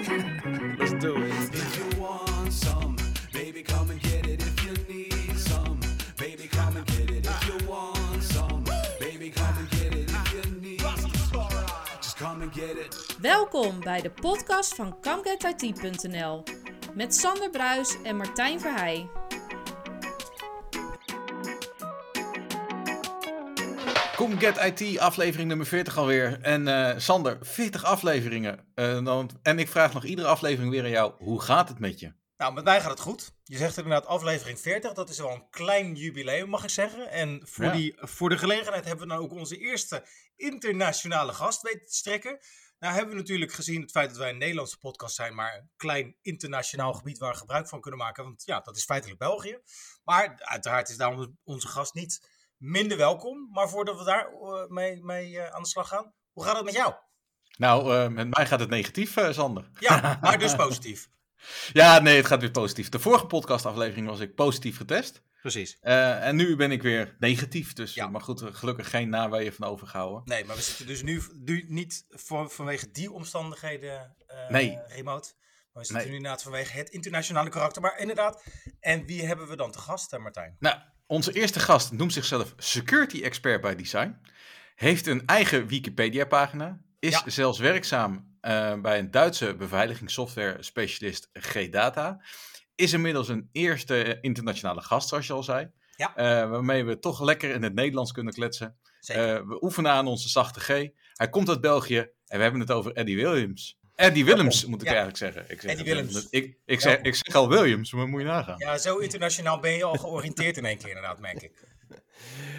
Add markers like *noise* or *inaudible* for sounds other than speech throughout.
Let's do it. If you want some, baby, come and get it. If you need some, baby, come and get it. If you want some, baby, come and get it. If you need, just come and get it. Welkom bij de podcast van ComeGetIT.nl met Sander Bruis en Martijn Verheij. Kom Get IT, aflevering nummer 40 alweer. En eh, Sander, 40 afleveringen. Eh, dan, en ik vraag nog iedere aflevering weer aan jou, hoe gaat het met je? Nou, met mij gaat het goed. Je zegt inderdaad aflevering 40. Dat is wel een klein jubileum, mag ik zeggen. En voor, Ja. die, voor de gelegenheid hebben we nou ook onze eerste internationale gast weten te strekken. Nou hebben we natuurlijk gezien het feit dat wij een Nederlandse podcast zijn, maar een klein internationaal gebied waar we gebruik van kunnen maken. Want ja, dat is feitelijk België. Maar uiteraard is daarom onze gast niet minder welkom. Maar voordat we daar eh, mee, mee eh, aan de slag gaan, hoe gaat het met jou? Nou, eh, met mij gaat het negatief, Sander. Ja, *laughs* maar dus positief. Ja, nee, het gaat weer positief. De vorige podcastaflevering was ik positief getest. Precies. En nu ben ik weer negatief. Dus, Ja. Maar goed, gelukkig geen naweeën van overgehouden. Nee, maar we zitten dus nu, nu niet van, vanwege die omstandigheden Nee. remote. Maar we zitten Nee. nu inderdaad vanwege het internationale karakter. Maar inderdaad, en wie hebben we dan te gast, Martijn? Nou, onze eerste gast noemt zichzelf Security Expert bij Design. Heeft een eigen Wikipedia-pagina. Is Ja. zelfs werkzaam eh, bij een Duitse beveiligingssoftware specialist G-Data. Is inmiddels een eerste internationale gast, zoals je al zei. Ja. Eh, waarmee we toch lekker in het Nederlands kunnen kletsen. Eh, we oefenen aan onze zachte G. Hij komt uit België en we hebben het over Eddie Williams. Eddie Willems, moet ik Ja. eigenlijk zeggen. Ik zeg, Eddie Willems. Ik, ik, zeg, ik zeg al Williams, maar moet je nagaan. ja, zo internationaal ben je al georiënteerd in één keer inderdaad, merk ik.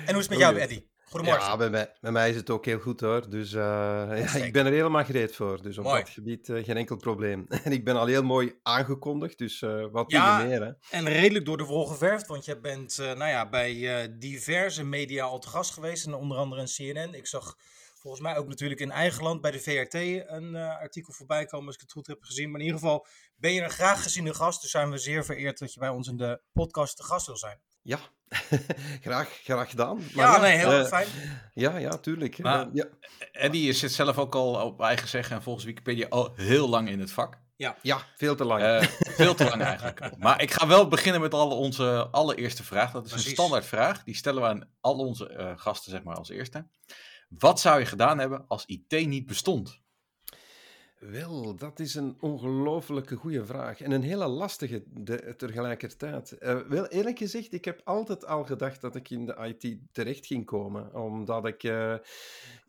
En hoe is het met jou, Eddie? Goedemorgen. Ja, bij mij, bij mij is het ook heel goed hoor. Dus eh, ja, ik ben er helemaal gereed voor. Dus op Mooi. dat gebied eh, geen enkel probleem. *laughs* En ik ben al heel mooi aangekondigd, dus eh, wat Ja. ja. meer. Hè? En redelijk door de wol geverfd, want je bent eh, nou ja, bij diverse media al te gast geweest. En onder andere een CNN. Ik zag volgens mij ook natuurlijk in eigen land bij de VRT een eh, artikel voorbij komen, als ik het goed heb gezien. Maar in ieder geval ben je een graag geziene gast. Dus zijn we zeer vereerd dat je bij ons in de podcast te gast wil zijn. Ja, *laughs* graag, graag gedaan. Maar Ja, nee, heel eh, fijn. Ja, ja, tuurlijk. Maar- Eh, ja. Eddie zit zelf ook al op eigen zeggen en volgens Wikipedia al heel lang in het vak. ja, veel te lang. Eh, veel te lang eigenlijk. *laughs* Maar ik ga wel beginnen met alle onze allereerste vraag. Dat is Precies. een standaardvraag. Die stellen we aan al onze eh, gasten zeg maar als eerste. Wat zou je gedaan hebben als IT niet bestond? Wel, dat is een ongelooflijke goede vraag. En een hele lastige de- tegelijkertijd. Eh, wel, eerlijk gezegd, ik heb altijd al gedacht dat ik in de IT terecht ging komen. Omdat ik eh,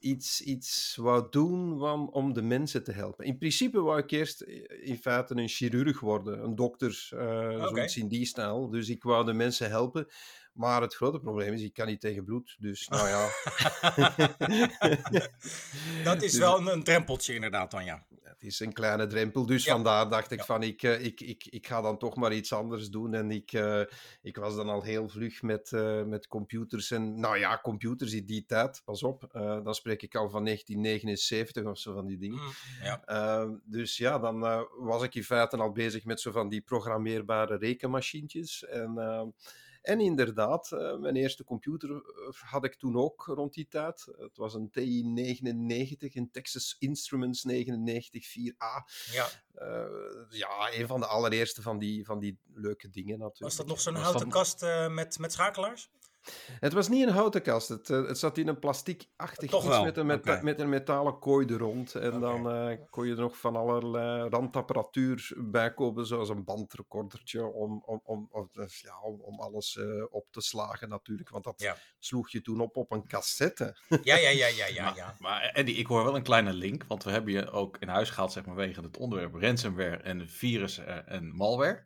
iets, iets wou doen om, om de mensen te helpen. In principe wou ik eerst eh, in feite een chirurg worden. Een dokter, Oké. zoiets in die stijl. Dus ik wou de mensen helpen. Maar het grote probleem is, ik kan niet tegen bloed. Dus nou ja. *laughs* Dat is Dus- wel een, een drempeltje inderdaad dan, ja. Het is een kleine drempel, dus Ja. vandaar dacht ik Ja. van ik, eh, ik, ik, ik ga dan toch maar iets anders doen. En ik, eh, ik was dan al heel vlug met, eh, met computers. En nou ja, computers in die tijd, pas op. dan spreek ik al van 1979 of zo van die dingen. Mm, ja. Ehm, dus ja, dan was ik in feite al bezig met zo van die programmeerbare rekenmachientjes. En, ehm, en inderdaad, eh, mijn eerste computer eh, had ik toen ook rond die tijd. Het was een TI-99, een Texas Instruments 99-4A. ja. Eh, ja, een van de allereerste van die, van die leuke dingen natuurlijk. Was dat nog zo'n houten kast met, met schakelaars? Het was niet een houten kast. Het, eh, het zat in een plastic-achtig Toch iets wel, met een, met een metalen kooi er rond. En dan eh, kon je er nog van allerlei randapparatuur bij kopen, zoals een bandrecordertje, om, om, om, om, dus ja, om, om alles eh, op te slagen natuurlijk. Want dat Ja. sloeg je toen op op een cassette. *laughs* Ja, ja, ja, ja, ja. maar, ja. maar Eddie, ik hoor wel een kleine link. Want we hebben je ook in huis gehaald zeg maar, wegen het onderwerp ransomware en virus eh, en malware.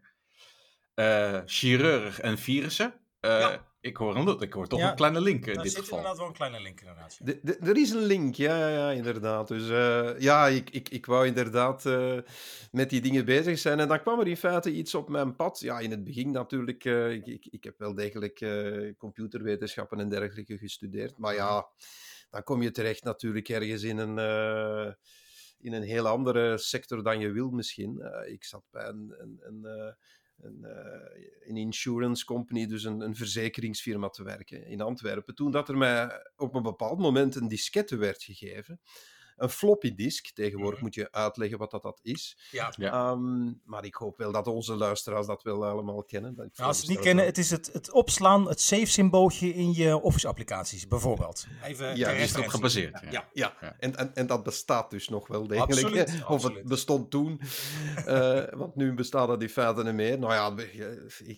Eh, chirurg en virussen. Eh, Ja. Ik, hoor een, ik hoor toch Ja, een kleine link in Daar dit zit geval. inderdaad wel een kleine link inderdaad. ja. De, de- er is een link, ja, ja, ja inderdaad. Dus eh, ja, ik, ik, ik wou inderdaad eh, met die dingen bezig zijn. En dan kwam er in feite iets op mijn pad. Ja, in het begin natuurlijk. eh, ik, ik, ik heb wel degelijk eh, computerwetenschappen en dergelijke gestudeerd. Maar ja, dan kom je terecht natuurlijk ergens in een, eh, in een heel andere sector dan je wil misschien. Eh, ik zat bij een... een, een eh, een, een insurance company, dus een, een verzekeringsfirma te werken in Antwerpen. Toen dat er mij op een bepaald moment een diskette werd gegeven. Een floppy disk. Tegenwoordig Mhm. moet je uitleggen wat dat, dat is. Ja. Ja. Ehm, maar ik hoop wel dat onze luisteraars dat wel allemaal kennen. Dat- Nou, als ze het niet kennen, het is het, het opslaan, het save-symbooltje in je Office-applicaties, bijvoorbeeld. Even Ja, is is erop gebaseerd. Ja. Ja. Ja, Ja. En, en, en dat bestaat dus nog wel degelijk. Absoluut. Of absoluut. het bestond toen. *laughs* Eh, want nu bestaat dat in feite niet meer. Nou ja, eh,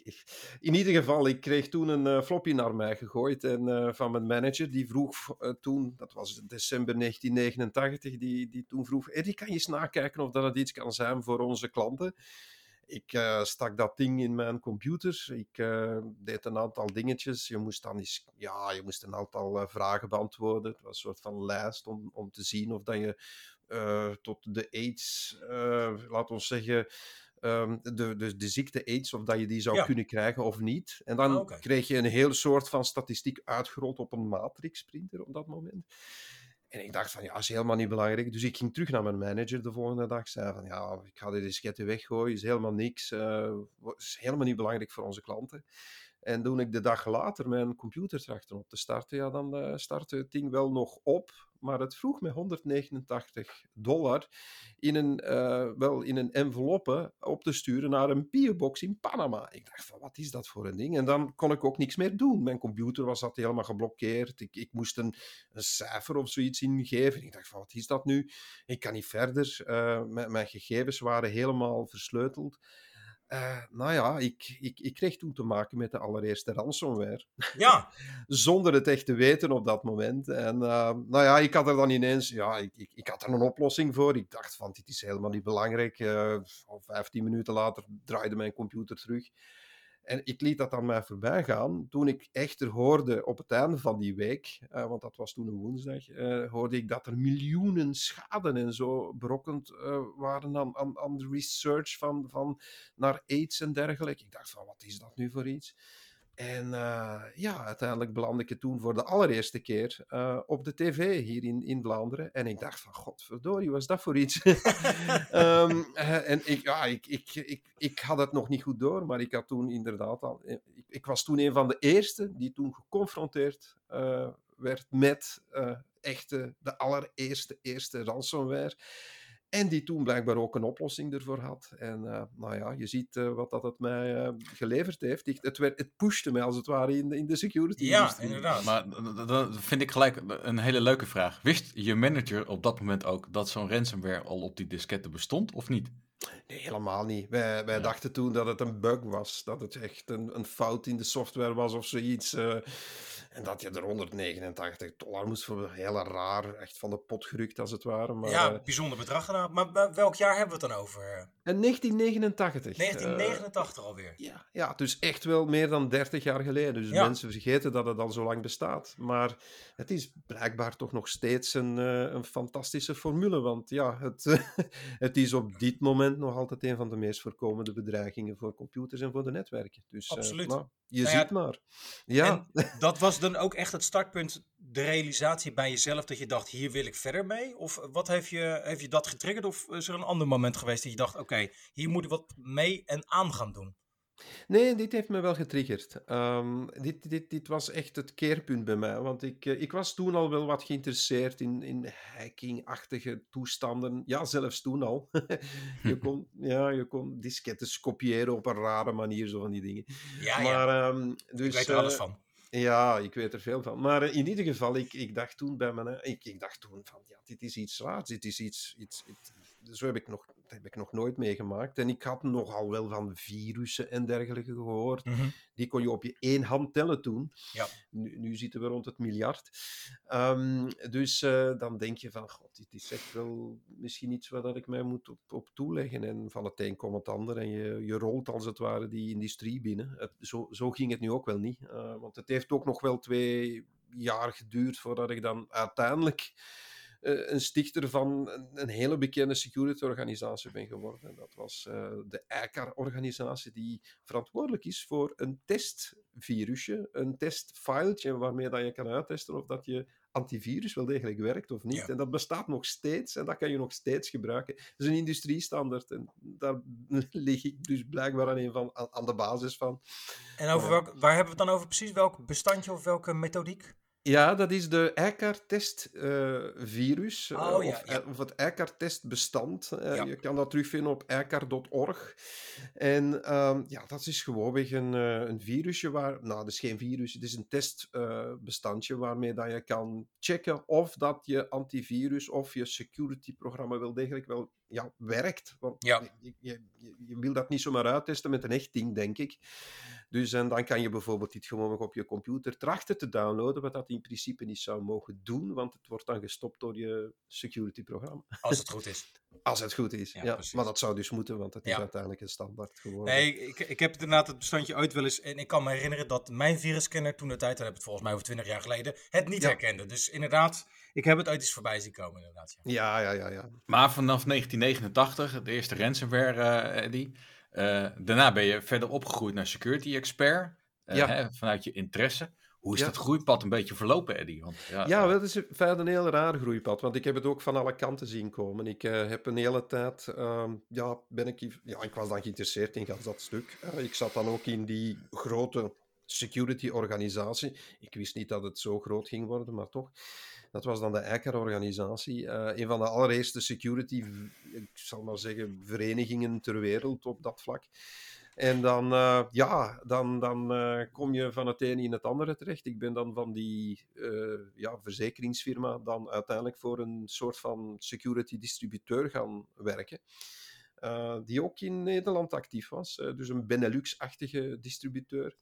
in ieder geval, ik kreeg toen een eh, floppy naar mij gegooid en, eh, van mijn manager. Die vroeg toen, dat was december 1989, die, die toen vroeg: Eddie, kan je eens nakijken of dat het iets kan zijn voor onze klanten? Ik eh, stak dat ding in mijn computer. Ik eh, deed een aantal dingetjes. Je moest dan eens, ja, je moest een aantal eh, vragen beantwoorden. Het was een soort van lijst om, om te zien of dat je tot de AIDS, laat ons zeggen, ehm, de, de, de ziekte AIDS, of dat je die zou Ja. kunnen krijgen of niet. En dan Ah, kreeg je een hele soort van statistiek uitgerold op een matrix-printer op dat moment. En ik dacht van, ja, is helemaal niet belangrijk. Dus ik ging terug naar mijn manager de volgende dag. Zei van, ja, ik ga de disketten weggooien. Is helemaal niks. eh, is helemaal niet belangrijk voor onze klanten. En toen ik de dag later mijn computer trachtte op te starten, ja, dan eh, startte het ding wel nog op. Maar het vroeg me 189 dollar in een, eh, wel in een enveloppe op te sturen naar een bierbox in Panama. Ik dacht van, wat is dat voor een ding? En dan kon ik ook niks meer doen. Mijn computer was dat helemaal geblokkeerd. Ik, ik moest een, een cijfer of zoiets ingeven. Ik dacht van, wat is dat nu? Ik kan niet verder. Eh, mijn gegevens waren helemaal versleuteld. Eh, nou ja, ik, ik, ik kreeg toen te maken met de allereerste ransomware Ja, *laughs* zonder het echt te weten op dat moment. En eh, nou ja, ik had er dan ineens, ja, ik, ik, ik had er een oplossing voor. Ik dacht van, dit is helemaal niet belangrijk. Eh, al 15 minuten later draaide mijn computer terug. En ik liet dat aan mij voorbij gaan. Toen ik echter hoorde op het einde van die week, eh, want dat was toen een woensdag, eh, hoorde ik dat er miljoenen schade en zo berokkend eh, waren aan, aan, aan de research van, van naar AIDS en dergelijke. Ik dacht van, wat is dat nu voor iets? En eh, ja, uiteindelijk belandde ik toen voor de allereerste keer eh, op de tv hier in, in Vlaanderen. En ik dacht van, godverdorie, wat is dat voor iets? *laughs* Ehm, eh, en ik, ja, ik, ik, ik, ik had het nog niet goed door, maar ik had toen inderdaad al... eh, Ik, ik was toen een van de eerste die toen geconfronteerd werd met echte, de allereerste eerste ransomware. En die toen blijkbaar ook een oplossing ervoor had. En eh, nou ja, je ziet eh, wat dat het mij eh, geleverd heeft. Ik, het, werd, het pushte mij als het ware in, de- in de security ja industrie. inderdaad. Maar d- d- dan vind ik gelijk een hele leuke vraag. Wist je manager op dat moment ook dat zo'n ransomware al op die disketten bestond of niet? Nee, helemaal niet. Wij, wij Ja. dachten toen dat het een bug was. Dat het echt een, een fout in de software was of zoiets. En dat je er 189 dollar moest voor. Heel raar. Echt van de pot gerukt als het ware. Maar, ja, eh, bijzonder bedrag gedaan. Maar wel- welk jaar hebben we het dan over? En 1989. eh, 1989 alweer. Ja, ja, dus echt wel meer dan 30 jaar geleden. Dus Ja. mensen vergeten dat het al zo lang bestaat. Maar het is blijkbaar toch nog steeds een, eh, een fantastische formule. Want ja, het, *laughs* het is op dit moment nog altijd een van de meest voorkomende bedreigingen voor computers en voor de netwerken. Dus, eh, Absoluut. nou, je Nou ja, ziet maar. Ja, En dat was dan ook echt het startpunt, de realisatie bij jezelf dat je dacht, hier wil ik verder mee? Of wat heeft je, heeft je dat getriggerd? Of is er een ander moment geweest dat je dacht, oké, hier moet ik wat mee en aan gaan doen? Nee, dit heeft me wel getriggerd. Ehm, dit, dit, dit was echt het keerpunt bij mij. Want ik, eh, ik was toen al wel wat geïnteresseerd in, in hacking-achtige toestanden. Ja, zelfs toen al. *laughs* je, kon, ja, je kon diskettes kopiëren op een rare manier, zo van die dingen. Ja, ja, maar, ehm, dus, ik weet er alles eh, van. Ja, ik weet er veel van. Maar eh, in ieder geval, ik, ik dacht toen bij me, ik, ik dacht toen van, ja, dit is iets raars, dit is iets, iets, iets- zo heb ik, nog, dat heb ik nog nooit meegemaakt. En ik had nogal wel van virussen en dergelijke gehoord. Mhm. Die kon je op je één hand tellen toen. Ja. Nu, nu zitten we rond het miljard. Ehm, dus eh, dan denk je van, god, dit is echt wel misschien iets waar dat ik mij moet op, op toeleggen. En van het een komt het ander en je, je rolt als het ware die industrie binnen. Het, zo, zo ging het nu ook wel niet. eh, want het heeft ook nog wel twee jaar geduurd voordat ik dan uiteindelijk een stichter van een, een hele bekende security-organisatie ben geworden. Dat was eh, de ICAR-organisatie die verantwoordelijk is voor een testvirusje, een testfiletje waarmee dat je kan uittesten of dat je antivirus wel degelijk werkt of niet. Ja. En dat bestaat nog steeds en dat kan je nog steeds gebruiken. Dat is een industriestandaard en daar *laughs* lig ik dus blijkbaar aan, een van, aan, aan de basis van. En over welk, waar hebben we het dan over precies? Welk bestandje of welke methodiek? Ja, dat is de ICAR-test-virus. Oh, ja, of, ja. eh, of het ICAR-testbestand. Eh, Ja. Je kan dat terugvinden op icar.org. En ehm, ja, dat is gewoonweg een, eh, een virusje waar... Nou, dat is geen virus, het is een testbestandje waarmee dat je kan checken of dat je antivirus of je security-programma wel degelijk wel ja, werkt. Want je, je, je wil dat niet zomaar uittesten met een echt ding, denk ik. Dus en dan kan je bijvoorbeeld dit gewoon nog op je computer trachten te downloaden, wat dat in principe niet zou mogen doen, want het wordt dan gestopt door je security-programma. Als het goed is. *laughs* Als het goed is. Ja, Ja, precies. maar dat zou dus moeten, want het is Ja. uiteindelijk een standaard geworden. Nee, ik, ik heb inderdaad het bestandje ooit wel eens. En ik kan me herinneren dat mijn virusscanner toen de tijd, dat heb ik het volgens mij over 20 jaar geleden, het niet Ja. herkende. Dus inderdaad, ik heb het ooit eens voorbij zien komen, inderdaad. Ja. Ja, ja, ja, ja. Maar vanaf 1989, de eerste ransomware, eh, Eddie. Eh, daarna ben je verder opgegroeid naar security expert. eh, Ja. hè, vanuit je interesse. Hoe is Ja. dat groeipad een beetje verlopen, Eddie? Want, ja, Ja, eh, dat is in feite een heel raar groeipad, want ik heb het ook van alle kanten zien komen. Ik eh, heb een hele tijd, ehm, ja, ben ik, ja, ik was dan geïnteresseerd in dat stuk. Eh, ik zat dan ook in die grote security-organisatie. Ik wist niet dat het zo groot ging worden, maar toch. Dat was dan de ICAR-organisatie. eh, een van de allereerste security, ik zal maar zeggen, verenigingen ter wereld op dat vlak. En dan, eh, ja, dan, dan eh, kom je van het ene in het andere terecht. Ik ben dan van die ja, verzekeringsfirma dan uiteindelijk voor een soort van security distributeur gaan werken. die ook in Nederland actief was. dus een Benelux-achtige distributeur.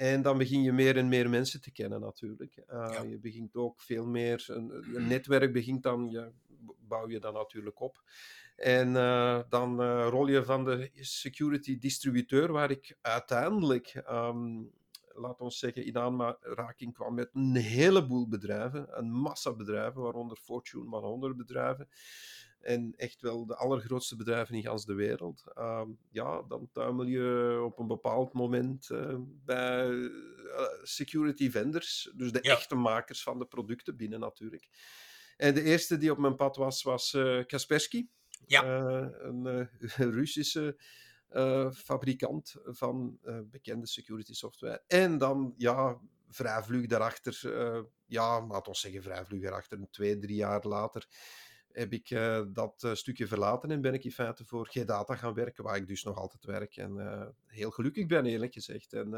En dan begin je meer en meer mensen te kennen natuurlijk. Eh, Ja. Je begint ook veel meer, een, een netwerk begint dan, ja, bouw je dan natuurlijk op. En eh, dan eh, rol je van de security distributeur, waar ik uiteindelijk, ehm, laat ons zeggen, in aanraking kwam met een heleboel bedrijven, een massa bedrijven, waaronder Fortune 100 bedrijven. En echt wel de allergrootste bedrijven in gans de wereld. Ehm, ja, dan tuimel je op een bepaald moment eh, bij eh, security vendors, dus de Ja. echte makers van de producten binnen natuurlijk. En de eerste die op mijn pad was, was eh, Kaspersky. Ja. Een *laughs* Russische fabrikant van bekende security software. En dan, ja, vrij vlug daarachter, ja, laten we zeggen vrij vlug daarachter, twee, drie jaar later, heb ik eh, dat eh, stukje verlaten en ben ik in feite voor G-Data gaan werken, waar ik dus nog altijd werk. En eh, heel gelukkig ben, eerlijk gezegd. En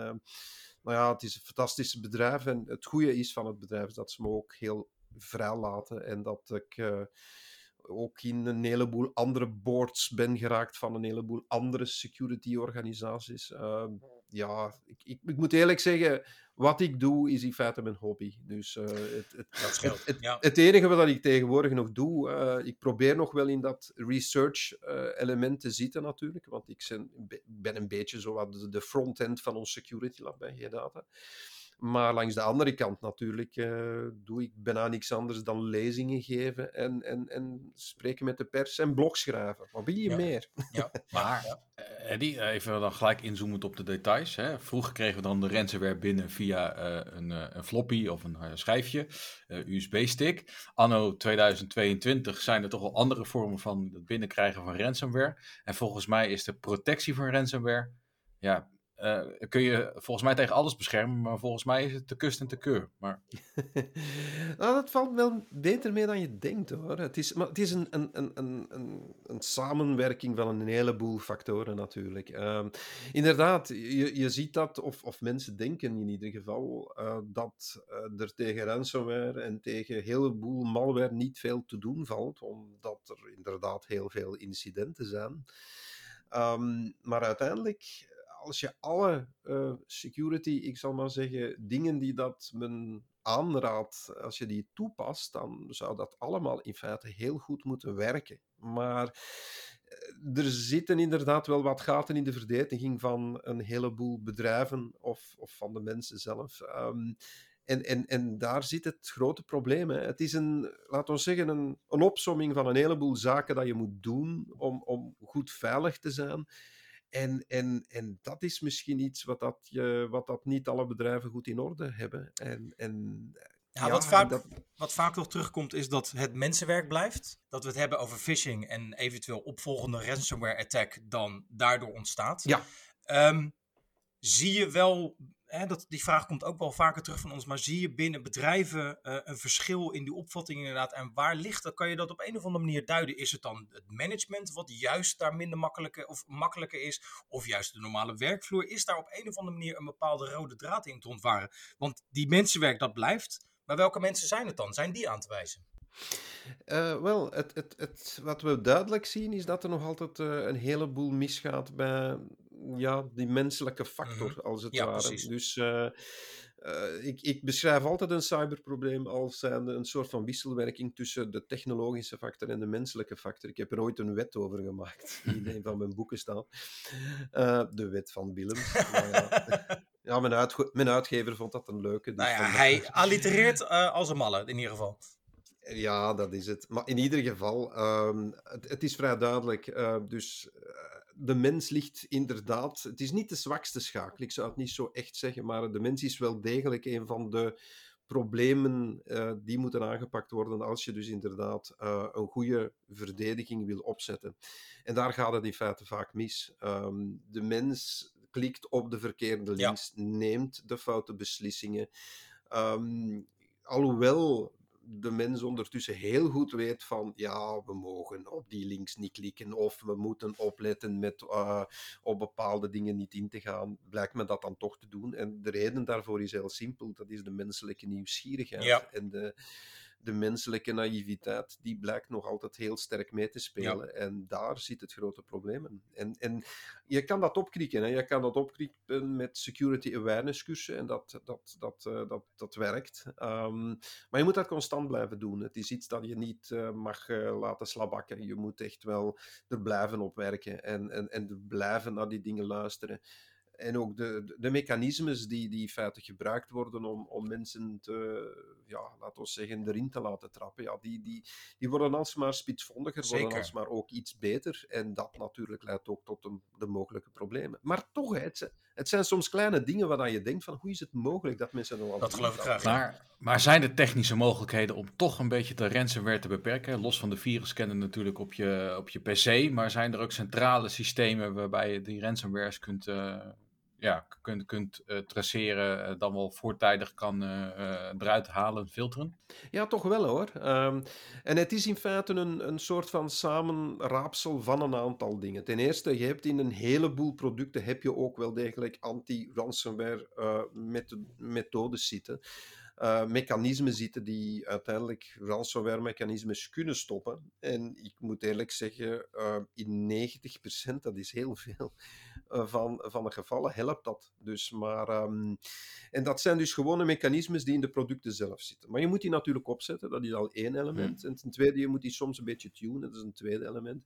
nou ja, het is een fantastisch bedrijf. En het goede is van het bedrijf is dat ze me ook heel vrij laten. En dat ik ook in een heleboel andere boards ben geraakt van een heleboel andere security organisaties. Ehm, ja, ik, ik, ik moet eerlijk zeggen, wat ik doe is in feite mijn hobby. Dus eh, het, het, het, het, ja. het enige wat ik tegenwoordig nog doe, eh, ik probeer nog wel in dat research eh, element te zitten natuurlijk, want ik ben, ben een beetje zo wat de, de front-end van ons security lab bij G-Data. Maar langs de andere kant natuurlijk eh, doe ik bijna niks anders dan lezingen geven en, en, en spreken met de pers en blog schrijven. Wat wil je Ja. meer? ja. *laughs* Maar, ja. eh, Eddie, eh, even dan gelijk inzoomend op de details. Hè. Vroeger kregen we dan de ransomware binnen via een, een floppy of een schijfje, USB-stick. Anno 2022 zijn er toch wel andere vormen van het binnenkrijgen van ransomware. En volgens mij is de protectie van ransomware, ja, eh, kun je volgens mij tegen alles beschermen, maar volgens mij is het te kust en te keur. Maar *laughs* nou, dat valt wel beter mee dan je denkt hoor. Het is, maar het is een, een, een, een, een, samenwerking van een heleboel factoren natuurlijk. Ehm, inderdaad, je, je ziet dat, of, of mensen denken in ieder geval, eh, dat eh, er tegen ransomware en tegen een heleboel malware niet veel te doen valt, omdat er inderdaad heel veel incidenten zijn. Ehm, maar uiteindelijk, als je alle eh, security, ik zal maar zeggen, dingen die dat men aanraadt, als je die toepast, dan zou dat allemaal in feite heel goed moeten werken. Maar eh, er zitten inderdaad wel wat gaten in de verdediging van een heleboel bedrijven of, of van de mensen zelf. Ehm, en, en, en daar zit het grote probleem. Hè. Het is een, laten we zeggen, een, een opsomming van een heleboel zaken dat je moet doen om, om goed veilig te zijn. En, en, en dat is misschien iets wat, dat je, wat dat niet alle bedrijven goed in orde hebben. En, en, Ja, wat, vaak, dat- wat vaak nog terugkomt is dat het mensenwerk blijft. Dat we het hebben over phishing en eventueel opvolgende ransomware attack dan daardoor ontstaat. Ja. Ehm, zie je wel dat, die vraag komt ook wel vaker terug van ons, maar zie je binnen bedrijven eh, een verschil in die opvatting inderdaad? En waar ligt dat? Kan je dat op een of andere manier duiden? Is het dan het management wat juist daar minder makkelijker of makkelijker is? Of juist de normale werkvloer? Is daar op een of andere manier een bepaalde rode draad in te ontwaren? Want die mensenwerk dat blijft, maar welke mensen zijn het dan? Zijn die aan te wijzen? Eh, wel, het, het, het, wat we duidelijk zien is dat er nog altijd eh, een heleboel misgaat bij ja, die menselijke factor, Mhm. als het Ja, ware. precies. Dus eh, eh, ik, ik beschrijf altijd een cyberprobleem als zijnde een soort van wisselwerking tussen de technologische factor en de menselijke factor. Ik heb er ooit een wet over gemaakt, *laughs* die in een van mijn boeken staat. Eh, de wet van Willems. Maar ja, *laughs* ja, mijn, uitge- mijn uitgever vond dat een leuke. dus Nou ja, hij *laughs* allitereert als een malle, in ieder geval. Ja, dat is het. Maar in ieder geval, ehm, het, het is vrij duidelijk. dus de mens ligt inderdaad. Het is niet de zwakste schakel, ik zou het niet zo echt zeggen, maar de mens is wel degelijk een van de problemen eh, die moeten aangepakt worden als je dus inderdaad eh, een goede verdediging wil opzetten. En daar gaat het in feite vaak mis. Ehm, de mens klikt op de verkeerde Ja. links, neemt de foute beslissingen. Ehm, alhoewel de mens ondertussen heel goed weet van ja, we mogen op die links niet klikken of we moeten opletten met eh, op bepaalde dingen niet in te gaan, blijkt men dat dan toch te doen. En de reden daarvoor is heel simpel, dat is de menselijke nieuwsgierigheid Ja. en de, de menselijke naïviteit, die blijkt nog altijd heel sterk mee te spelen. En daar zit het grote probleem in. En, en je kan dat opkrikken. Hè. Je kan dat opkrikken met security awareness cursussen. En dat, dat, dat, eh, dat, dat werkt. Ehm, maar je moet dat constant blijven doen. Het is iets dat je niet eh, mag eh, laten slabakken. Je moet echt wel er blijven op werken. En, en, en er blijven naar die dingen luisteren. En ook de, de- mechanismes die, die in feite gebruikt worden om, om mensen te, ja, laten we zeggen, erin te laten trappen, ja, die, die, die worden alsmaar spitsvondiger, worden Zeker. alsmaar ook iets beter. En dat natuurlijk leidt ook tot de, de mogelijke problemen. Maar toch, hè, het, zijn, het zijn soms kleine dingen waarvan je denkt van, hoe is het mogelijk dat mensen nog altijd Dat geloof ik graag. Maar, maar zijn er technische mogelijkheden om toch een beetje de ransomware te beperken? Los van de virusscanner natuurlijk op je, op je PC, maar zijn er ook centrale systemen waarbij je die ransomwares kunt, eh, ja, kunt, kunt eh, traceren, eh, dan wel voortijdig kan eh, eruit halen, filteren? Ja, toch wel hoor. Ehm, en het is in feite een, een soort van samenraapsel van een aantal dingen. Ten eerste, je hebt in een heleboel producten heb je ook wel degelijk anti-ransomware meth- methodes zitten. Mechanismen zitten die uiteindelijk ransomware-mechanismes kunnen stoppen. En ik moet eerlijk zeggen, in 90%, dat is heel veel, van, van de gevallen helpt dat. Dus, maar, ehm, en dat zijn dus gewone mechanismes die in de producten zelf zitten. Maar je moet die natuurlijk opzetten, dat is al één element. En ten tweede, je moet die soms een beetje tunen, dat is een tweede element.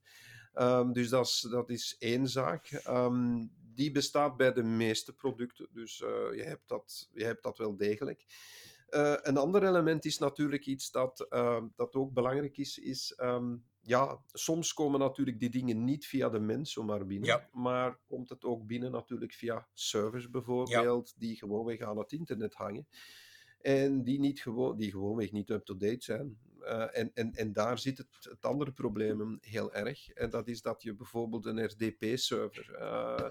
Ehm, dus dat is, dat is één zaak. Ehm, die bestaat bij de meeste producten, dus eh, je, hebt dat, je hebt dat wel degelijk. Eh, een ander element is natuurlijk iets dat, eh, dat ook belangrijk is, is ja, soms komen natuurlijk die dingen niet via de mens zomaar binnen, Ja. maar komt het ook binnen natuurlijk via servers bijvoorbeeld, die gewoonweg aan het internet hangen. En die, niet gewoon, die gewoonweg niet up-to-date zijn. Eh, en, en, en daar zit het, het andere probleem heel erg. En dat is dat je bijvoorbeeld een RDP-server eh,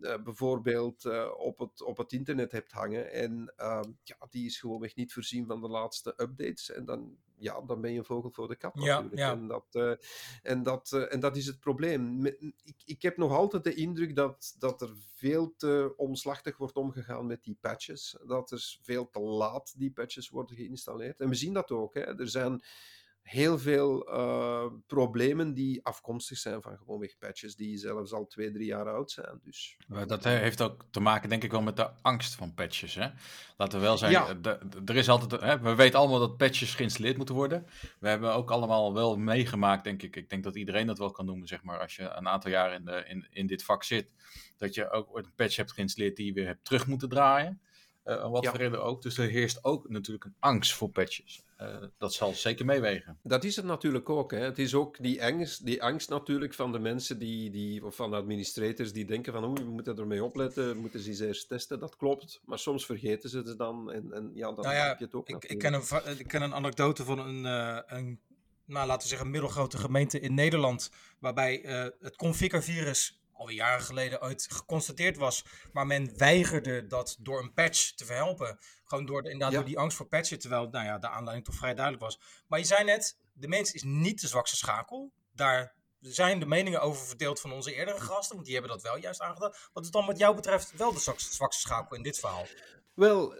eh, bijvoorbeeld op, het, op het internet hebt hangen. En ehm, ja, die is gewoonweg niet voorzien van de laatste updates. En dan, ja, dan ben je een vogel voor de kat natuurlijk. ja. En, dat, en, dat, en dat is het probleem. Ik, ik heb nog altijd de indruk dat, dat er veel te omslachtig wordt omgegaan met die patches. Dat er veel te laat die patches worden geïnstalleerd. En we zien dat ook. Hè. Er zijn heel veel eh, problemen die afkomstig zijn van gewoonweg patches die zelfs al twee, drie jaar oud zijn. Dus Maar Dat he- heeft ook te maken, denk ik, wel met de angst van patches. Hè? Laten we wel zijn, Ja. eh, er is altijd, hè, we weten allemaal dat patches geïnstalleerd moeten worden. We hebben ook allemaal wel meegemaakt, denk ik. Ik denk dat iedereen dat wel kan noemen, zeg maar, als je een aantal jaar in, de, in, in dit vak zit. Dat je ook een patch hebt geïnstalleerd die je weer hebt terug moeten draaien. Eh, om wat Ja. voor reden ook. Dus er heerst ook natuurlijk een angst voor patches. Eh, dat zal zeker meewegen. Dat is het natuurlijk ook. Hè. Het is ook die angst, die angst natuurlijk van de mensen die, die, of van de administrators die denken van oeh, we moeten ermee opletten, we moeten ze eens eerst testen. Dat klopt, maar soms vergeten ze het dan en, en ja, dan Nou ja, heb je het ook Ik, ik, ken een, ik ken een anekdote van een, eh, een nou, laten we zeggen, middelgrote gemeente in Nederland. Waarbij eh, het Conficker-virus alweer jaren geleden ooit geconstateerd was. Maar men weigerde dat door een patch te verhelpen. Gewoon door, de, inderdaad, Ja. door die angst voor patchen. Terwijl nou ja, de aanleiding toch vrij duidelijk was. Maar je zei net, de mens is niet de zwakste schakel. Daar zijn de meningen over verdeeld van onze eerdere gasten. Want die hebben dat wel juist aangedaan. Wat is dan wat jou betreft wel de zwakste, zwakste schakel in dit verhaal? Wel,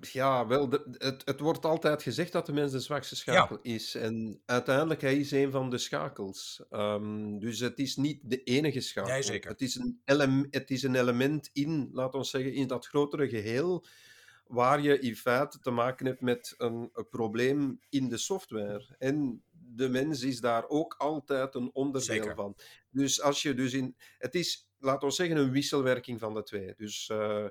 ja, wel de- het, het wordt altijd gezegd dat de mens de zwakste schakel is. En uiteindelijk, hij is een van de schakels. Ehm, dus het is niet de enige schakel. Nee, zeker. Het is, een elem, het is een element in, laten we zeggen, in dat grotere geheel, waar je in feite te maken hebt met een, een probleem in de software. En de mens is daar ook altijd een onderdeel Zeker. van. Dus als je dus in... Het is, laten we zeggen, een wisselwerking van de twee. Dus... eh,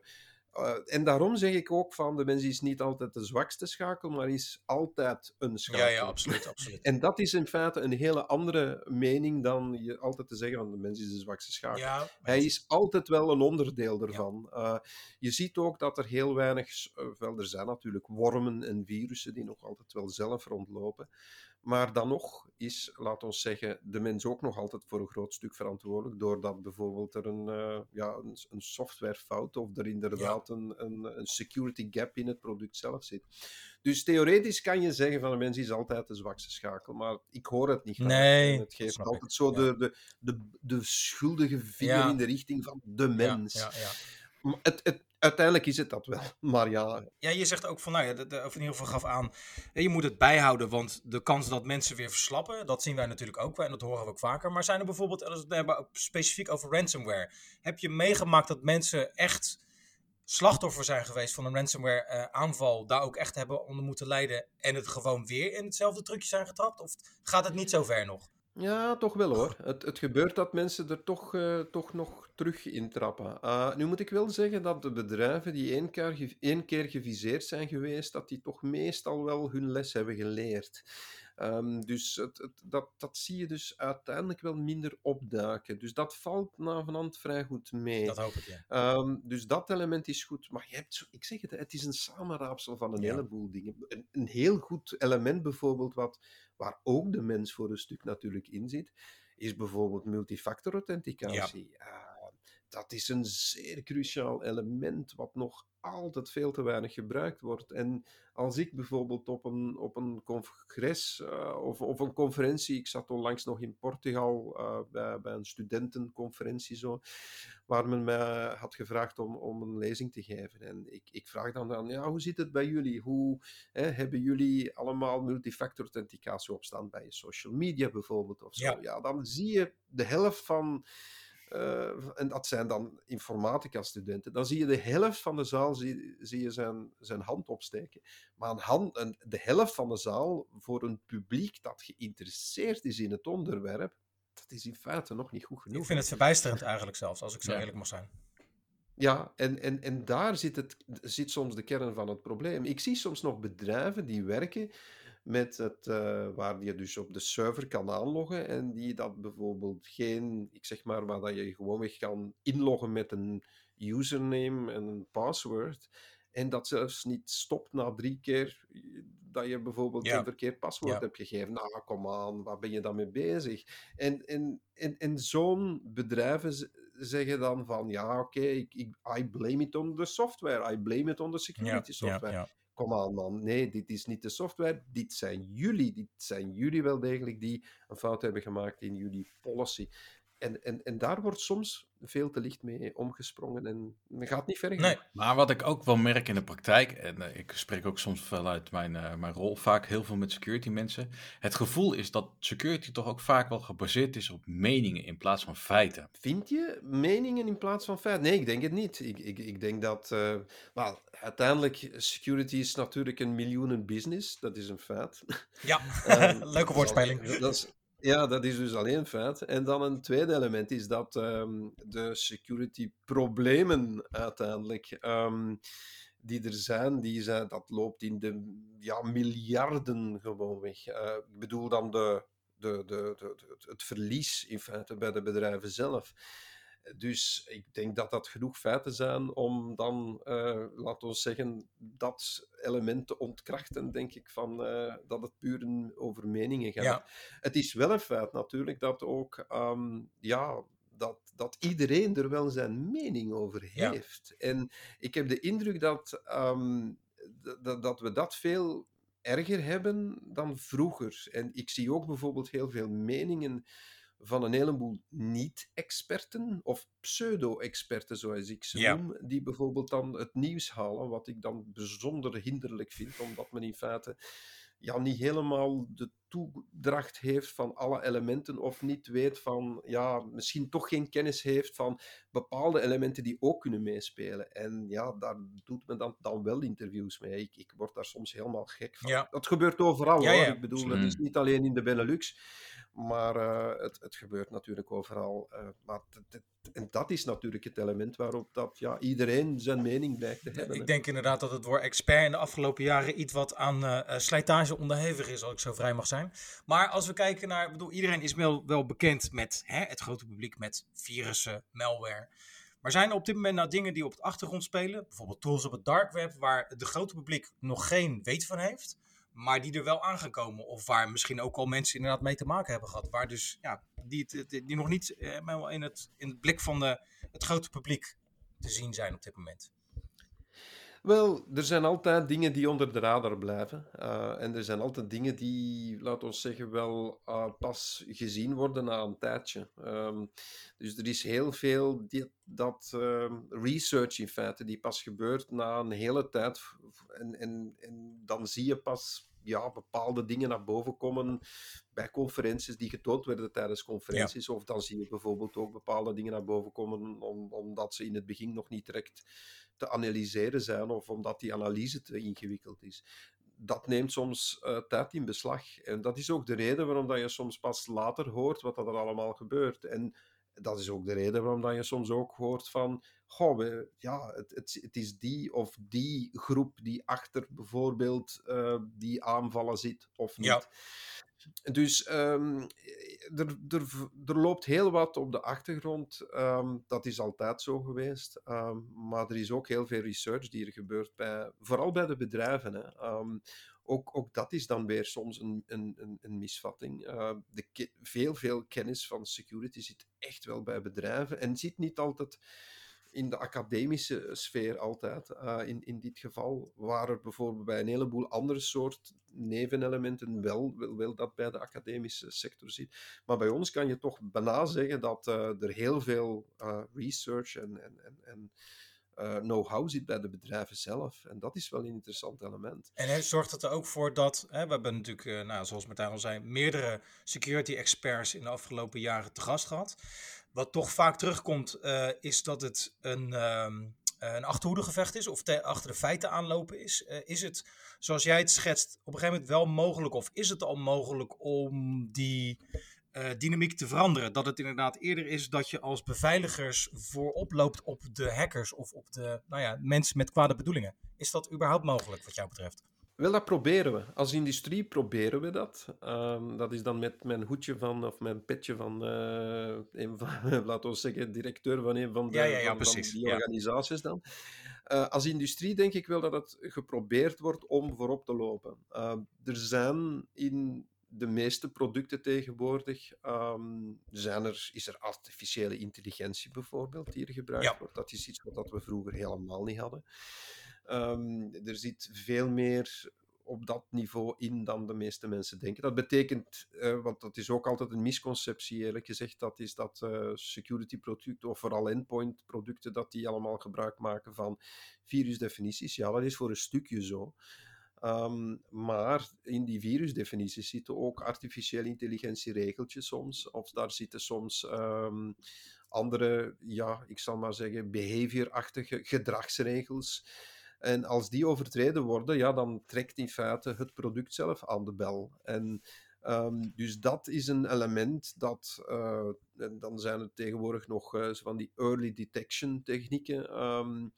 eh, en daarom zeg ik ook van de mens is niet altijd de zwakste schakel, maar is altijd een schakel. Ja, ja, absoluut, absoluut. En dat is in feite een hele andere mening dan je altijd te zeggen van de mens is de zwakste schakel. Ja, Hij is altijd wel een onderdeel ervan. Eh, je ziet ook dat er heel weinig, eh, wel er zijn natuurlijk wormen en virussen die nog altijd wel zelf rondlopen. Maar dan nog is, laat ons zeggen, de mens ook nog altijd voor een groot stuk verantwoordelijk, doordat bijvoorbeeld er een, ja, een, een softwarefout of er inderdaad een, een, een security gap in het product zelf zit. Dus theoretisch kan je zeggen van de mens is altijd de zwakste schakel, maar ik hoor het niet graag. Nee, En het geeft ik. altijd zo Ja. de, de, de, de schuldige vinger Ja. in de richting van de mens. Ja, ja, Het, het, uiteindelijk is het dat wel, *laughs* maar ja, Ja, je zegt ook van, nou ja, de, de, of in ieder geval gaf aan, je moet het bijhouden, want de kans dat mensen weer verslappen, dat zien wij natuurlijk ook wel en dat horen we ook vaker. Maar zijn er bijvoorbeeld, als we het hebben specifiek over ransomware, heb je meegemaakt dat mensen echt slachtoffer zijn geweest van een ransomware eh, aanval, daar ook echt hebben onder moeten lijden en het gewoon weer in hetzelfde trucje zijn getrapt? Of gaat het niet zo ver nog? Ja, toch wel hoor. Het, het gebeurt dat mensen er toch, eh, toch nog terug in trappen. Ah, nu moet ik wel zeggen dat de bedrijven die één keer, één keer geviseerd zijn geweest, dat die toch meestal wel hun les hebben geleerd. Ehm, dus het, het, dat, dat zie je dus uiteindelijk wel minder opduiken. Dus dat valt na vanhand vrij goed mee. Dat hoop ik, ja. Ehm, dus dat element is goed. Maar je hebt, zo- ik zeg het, het is een samenraapsel van een Ja. heleboel dingen. Een, een heel goed element bijvoorbeeld, wat, waar ook de mens voor een stuk natuurlijk in zit, is bijvoorbeeld multifactor authenticatie. Ja, dat is een zeer cruciaal element wat nog altijd veel te weinig gebruikt wordt. En als ik bijvoorbeeld op een, op een congres eh, of, of een conferentie, ik zat onlangs nog in Portugal eh, bij, bij een studentenconferentie zo, waar men mij had gevraagd om, om een lezing te geven. En ik, ik vraag dan aan, ja, hoe zit het bij jullie? Hoe hè, hebben jullie allemaal multifactor authenticatie op staan bij je social media bijvoorbeeld? Of zo? Ja. ja, dan zie je de helft van... eh, en dat zijn dan informatica-studenten. Dan zie je de helft van de zaal zie, zie je zijn, zijn hand opsteken. Maar een hand, een, de helft van de zaal voor een publiek dat geïnteresseerd is in het onderwerp, dat is in feite nog niet goed genoeg. Ik vind het verbijsterend eigenlijk zelfs, als ik zo Ja. eerlijk mag zijn. Ja, en, en, en daar zit, het, zit soms de kern van het probleem. Ik zie soms nog bedrijven die werken met het, eh, waar je dus op de server kan aanloggen en die dat bijvoorbeeld geen, ik zeg maar, waar dat je gewoonweg kan inloggen met een username en een password. En dat zelfs niet stopt na drie keer dat je bijvoorbeeld Ja. een verkeerd paswoord Ja. hebt gegeven. Nou, kom aan, waar ben je dan mee bezig? En, en, en, en zo'n bedrijven zeggen dan van, ja, oké, ik, ik, I blame it on the software. I blame it on the security software. Kom aan, man. Nee, dit is niet de software. Dit zijn jullie. Dit zijn jullie wel degelijk die een fout hebben gemaakt in jullie policy. En, en, en daar wordt soms veel te licht mee omgesprongen en men gaat niet ver genoeg. Nee, Maar wat ik ook wel merk in de praktijk, en eh, ik spreek ook soms vanuit mijn, eh, mijn rol vaak heel veel met security mensen. Het gevoel is dat security toch ook vaak wel gebaseerd is op meningen in plaats van feiten. Vind je meningen in plaats van feiten? Nee, ik denk het niet. Ik, ik, ik denk dat. eh wel, uiteindelijk, security is natuurlijk een miljoenen business. Dat is een feit. ja. *laughs* Ehm, *laughs* leuke woordspeling. Dat is- dat is- ja, dat is dus alleen een feit. En dan een tweede element is dat ehm, de security problemen uiteindelijk ehm, die er zijn, die zijn, dat loopt in de ja, miljarden gewoon weg. Eh, ik bedoel dan de, de, de- het verlies in feite bij de bedrijven zelf. Dus ik denk dat dat genoeg feiten zijn om dan, eh laten we zeggen, dat element te ontkrachten, denk ik, van eh, dat het puur over meningen gaat. Ja. Het is wel een feit natuurlijk dat ook, ehm, ja, dat, dat iedereen er wel zijn mening over Ja. heeft. En ik heb de indruk dat, ehm, dat, dat we dat veel erger hebben dan vroeger. En ik zie ook bijvoorbeeld heel veel meningen van een heleboel niet-experten of pseudo-experten, zoals ik ze Ja. noem, die bijvoorbeeld dan het nieuws halen, wat ik dan bijzonder hinderlijk vind, omdat men in feite ja, niet helemaal de toedracht heeft van alle elementen of niet weet van, ja, misschien toch geen kennis heeft van bepaalde elementen die ook kunnen meespelen. En ja, daar doet men dan, dan wel interviews mee. Ik, ik word daar soms helemaal gek van. Ja. Dat gebeurt overal Ja, hoor. ja, Ik bedoel, absoluut. het is niet alleen in de Benelux. Maar eh, het, het gebeurt natuurlijk overal. eh, maar het- het- en dat is natuurlijk het element waarop dat, ja, iedereen zijn mening blijkt te hebben. Ik denk inderdaad dat het woord expert in de afgelopen jaren iets wat aan eh, eh, slijtage onderhevig is, als ik zo vrij mag zijn. Maar als we kijken naar, bedoel, iedereen is wel, wel bekend met hè, het grote publiek, met virussen, malware. Maar zijn er op dit moment nou dingen die op de achtergrond spelen? Bijvoorbeeld tools op het dark web, waar het grote publiek nog geen weet van heeft, maar die er wel aangekomen. Of waar misschien ook al mensen inderdaad mee te maken hebben gehad. Waar dus, ja, die, die nog niet eh, helemaal in het, in het blik van de, het grote publiek te zien zijn op dit moment. Wel, er zijn altijd dingen die onder de radar blijven. eh, en er zijn altijd dingen die, laten we zeggen, wel eh, pas gezien worden na een tijdje. Ehm, dus er is heel veel dat ehm, research in feite die pas gebeurt na een hele tijd. En, en, en dan zie je pas ja, bepaalde dingen naar boven komen bij conferenties die getoond werden tijdens conferenties. Of dan zie je bijvoorbeeld ook bepaalde dingen naar boven komen om, omdat ze in het begin nog niet direct te analyseren zijn of omdat die analyse te ingewikkeld is. Dat neemt soms eh, tijd in beslag. En dat is ook de reden waarom dat je soms pas later hoort wat dat er allemaal gebeurt. En dat is ook de reden waarom dat je soms ook hoort van, goh, we, ja, het, het, het is die of die groep die achter bijvoorbeeld eh, die aanvallen zit of niet. Ja. Dus ehm, er, er, er loopt heel wat op de achtergrond. Ehm, dat is altijd zo geweest. Ehm, maar er is ook heel veel research die er gebeurt, bij, vooral bij de bedrijven. Hè. Ook, ook dat is dan weer soms een, een, een, een misvatting. Eh, de veel, veel kennis van security zit echt wel bij bedrijven en zit niet altijd in de academische sfeer altijd. Eh, in, in dit geval, waar er bijvoorbeeld bij een heleboel andere soort nevenelementen wel, wel, wel dat bij de academische sector zit. Maar bij ons kan je toch bijna zeggen dat eh, er heel veel research en, en, en, en eh, know-how zit bij de bedrijven zelf. En dat is wel een interessant element. En zorgt het er ook voor dat, hè, we hebben natuurlijk, eh, nou, zoals Martijn al zei, meerdere security experts in de afgelopen jaren te gast gehad. Wat toch vaak terugkomt, eh, is dat het een, ehm een achterhoedegevecht is, of te- achter de feiten aanlopen is. Is het, zoals jij het schetst, op een gegeven moment wel mogelijk, of is het al mogelijk om die eh, dynamiek te veranderen? Dat het inderdaad eerder is dat je als beveiligers voorop loopt op de hackers of op de nou ja, mensen met kwade bedoelingen. Is dat überhaupt mogelijk wat jou betreft? Wel, dat proberen we. Als industrie proberen we dat. Ehm, dat is dan met mijn hoedje van, of mijn petje van, eh, een van *laughs* laten we zeggen, directeur van een van, de, Ja, ja, ja, van, van precies, die ja. organisaties dan. Eh, als industrie denk ik wel dat het geprobeerd wordt om voorop te lopen. Ehm, er zijn in de meeste producten tegenwoordig, ehm, zijn er, is er artificiële intelligentie bijvoorbeeld die er gebruikt Ja. wordt. Dat is iets wat dat we vroeger helemaal niet hadden. Ehm, er zit veel meer op dat niveau in dan de meeste mensen denken. Dat betekent, eh, want dat is ook altijd een misconceptie eerlijk gezegd, dat is dat eh, security producten of vooral endpoint producten, dat die allemaal gebruik maken van virusdefinities. Ja, dat is voor een stukje zo. Ehm, maar in die virusdefinities zitten ook artificiële intelligentieregeltjes soms, of daar zitten soms ehm, andere, ja, ik zal maar zeggen, behaviorachtige gedragsregels. En als die overtreden worden, ja, dan trekt in feite het product zelf aan de bel. En ehm, dus dat is een element dat, eh, en dan zijn er tegenwoordig nog eh, zo van die early detection technieken,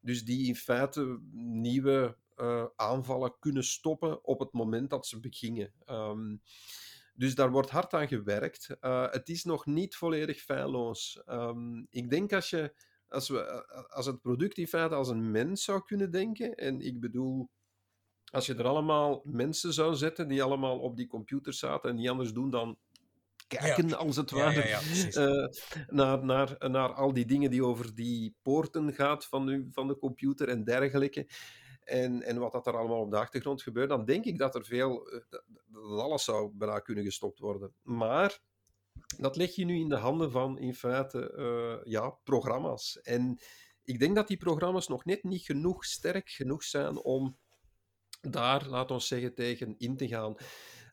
dus die in feite nieuwe eh, aanvallen kunnen stoppen op het moment dat ze begingen. Ehm, dus daar wordt hard aan gewerkt. Eh, het is nog niet volledig feilloos. Ehm, ik denk als je als, we, eh, als het product in feite als een mens zou kunnen denken, en ik bedoel, als je er allemaal mensen zou zetten die allemaal op die computer zaten en niet anders doen dan kijken, als het ware. ja, ja, precies. naar, naar, naar al die dingen die over die poorten gaat van, van de computer en dergelijke. En, en wat dat er allemaal op de achtergrond gebeurt, dan denk ik dat er veel, eh, dat, alles zou bijna kunnen gestopt worden. Maar dat leg je nu in de handen van, in feite, eh, ja, programma's. En ik denk dat die programma's nog net niet genoeg sterk genoeg zijn om daar, laat ons zeggen, tegen in te gaan.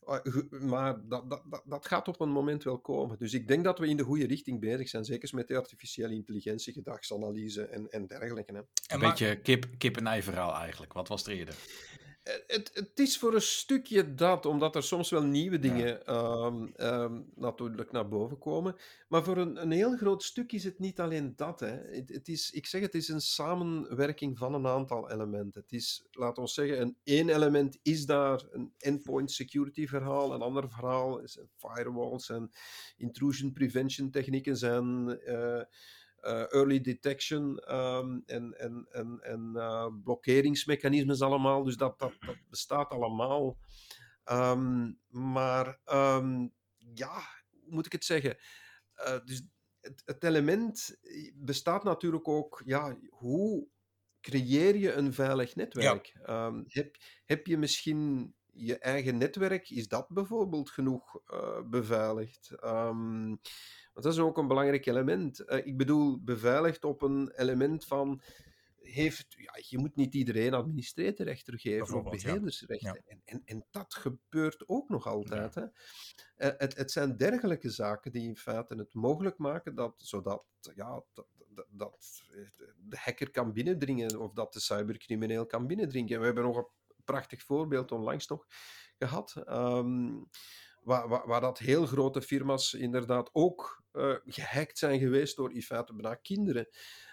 Ge- Maar dat, dat, dat, gaat op een moment wel komen. Dus ik denk dat we in de goede richting bezig zijn. Zeker met de artificiële intelligentie, gedragsanalyse en, en dergelijke. Hè. En Een maar- beetje kip, kip en ei verhaal eigenlijk. Wat was er eerder? Eh, Het, het is voor een stukje dat, omdat er soms wel nieuwe dingen ehm, ehm, natuurlijk naar boven komen. Maar voor een, een heel groot stuk is het niet alleen dat. Hè. Het, het is, ik zeg, het is een samenwerking van een aantal elementen. Het is, laten we zeggen, een één element is daar een endpoint security verhaal. Een ander verhaal is firewalls en intrusion prevention technieken zijn... eh, eh, early detection ehm, en, en, en, en eh, blokkeringsmechanismes allemaal. Dus dat, dat, dat bestaat allemaal. Ehm, maar ehm, ja, hoe moet ik het zeggen? Eh, dus het, het element bestaat natuurlijk ook, ja, hoe creëer je een veilig netwerk? Heb, heb je misschien je eigen netwerk, is dat bijvoorbeeld genoeg eh, beveiligd? Want dat is ook een belangrijk element. Eh, ik bedoel, beveiligd op een element van. Heeft, ja, je moet niet iedereen administratorrechten geven of ja. beheerdersrechten. Ja. En, en, en dat gebeurt ook nog altijd. Hè? Eh, het, het zijn dergelijke zaken die in feite het mogelijk maken dat, zodat ja, dat, dat, dat de hacker kan binnendringen of dat de cybercrimineel kan binnendringen. We hebben nog een prachtig voorbeeld onlangs nog gehad. ehm, waar, waar, dat heel grote firma's inderdaad ook eh, gehackt zijn geweest door in feite bijna kinderen.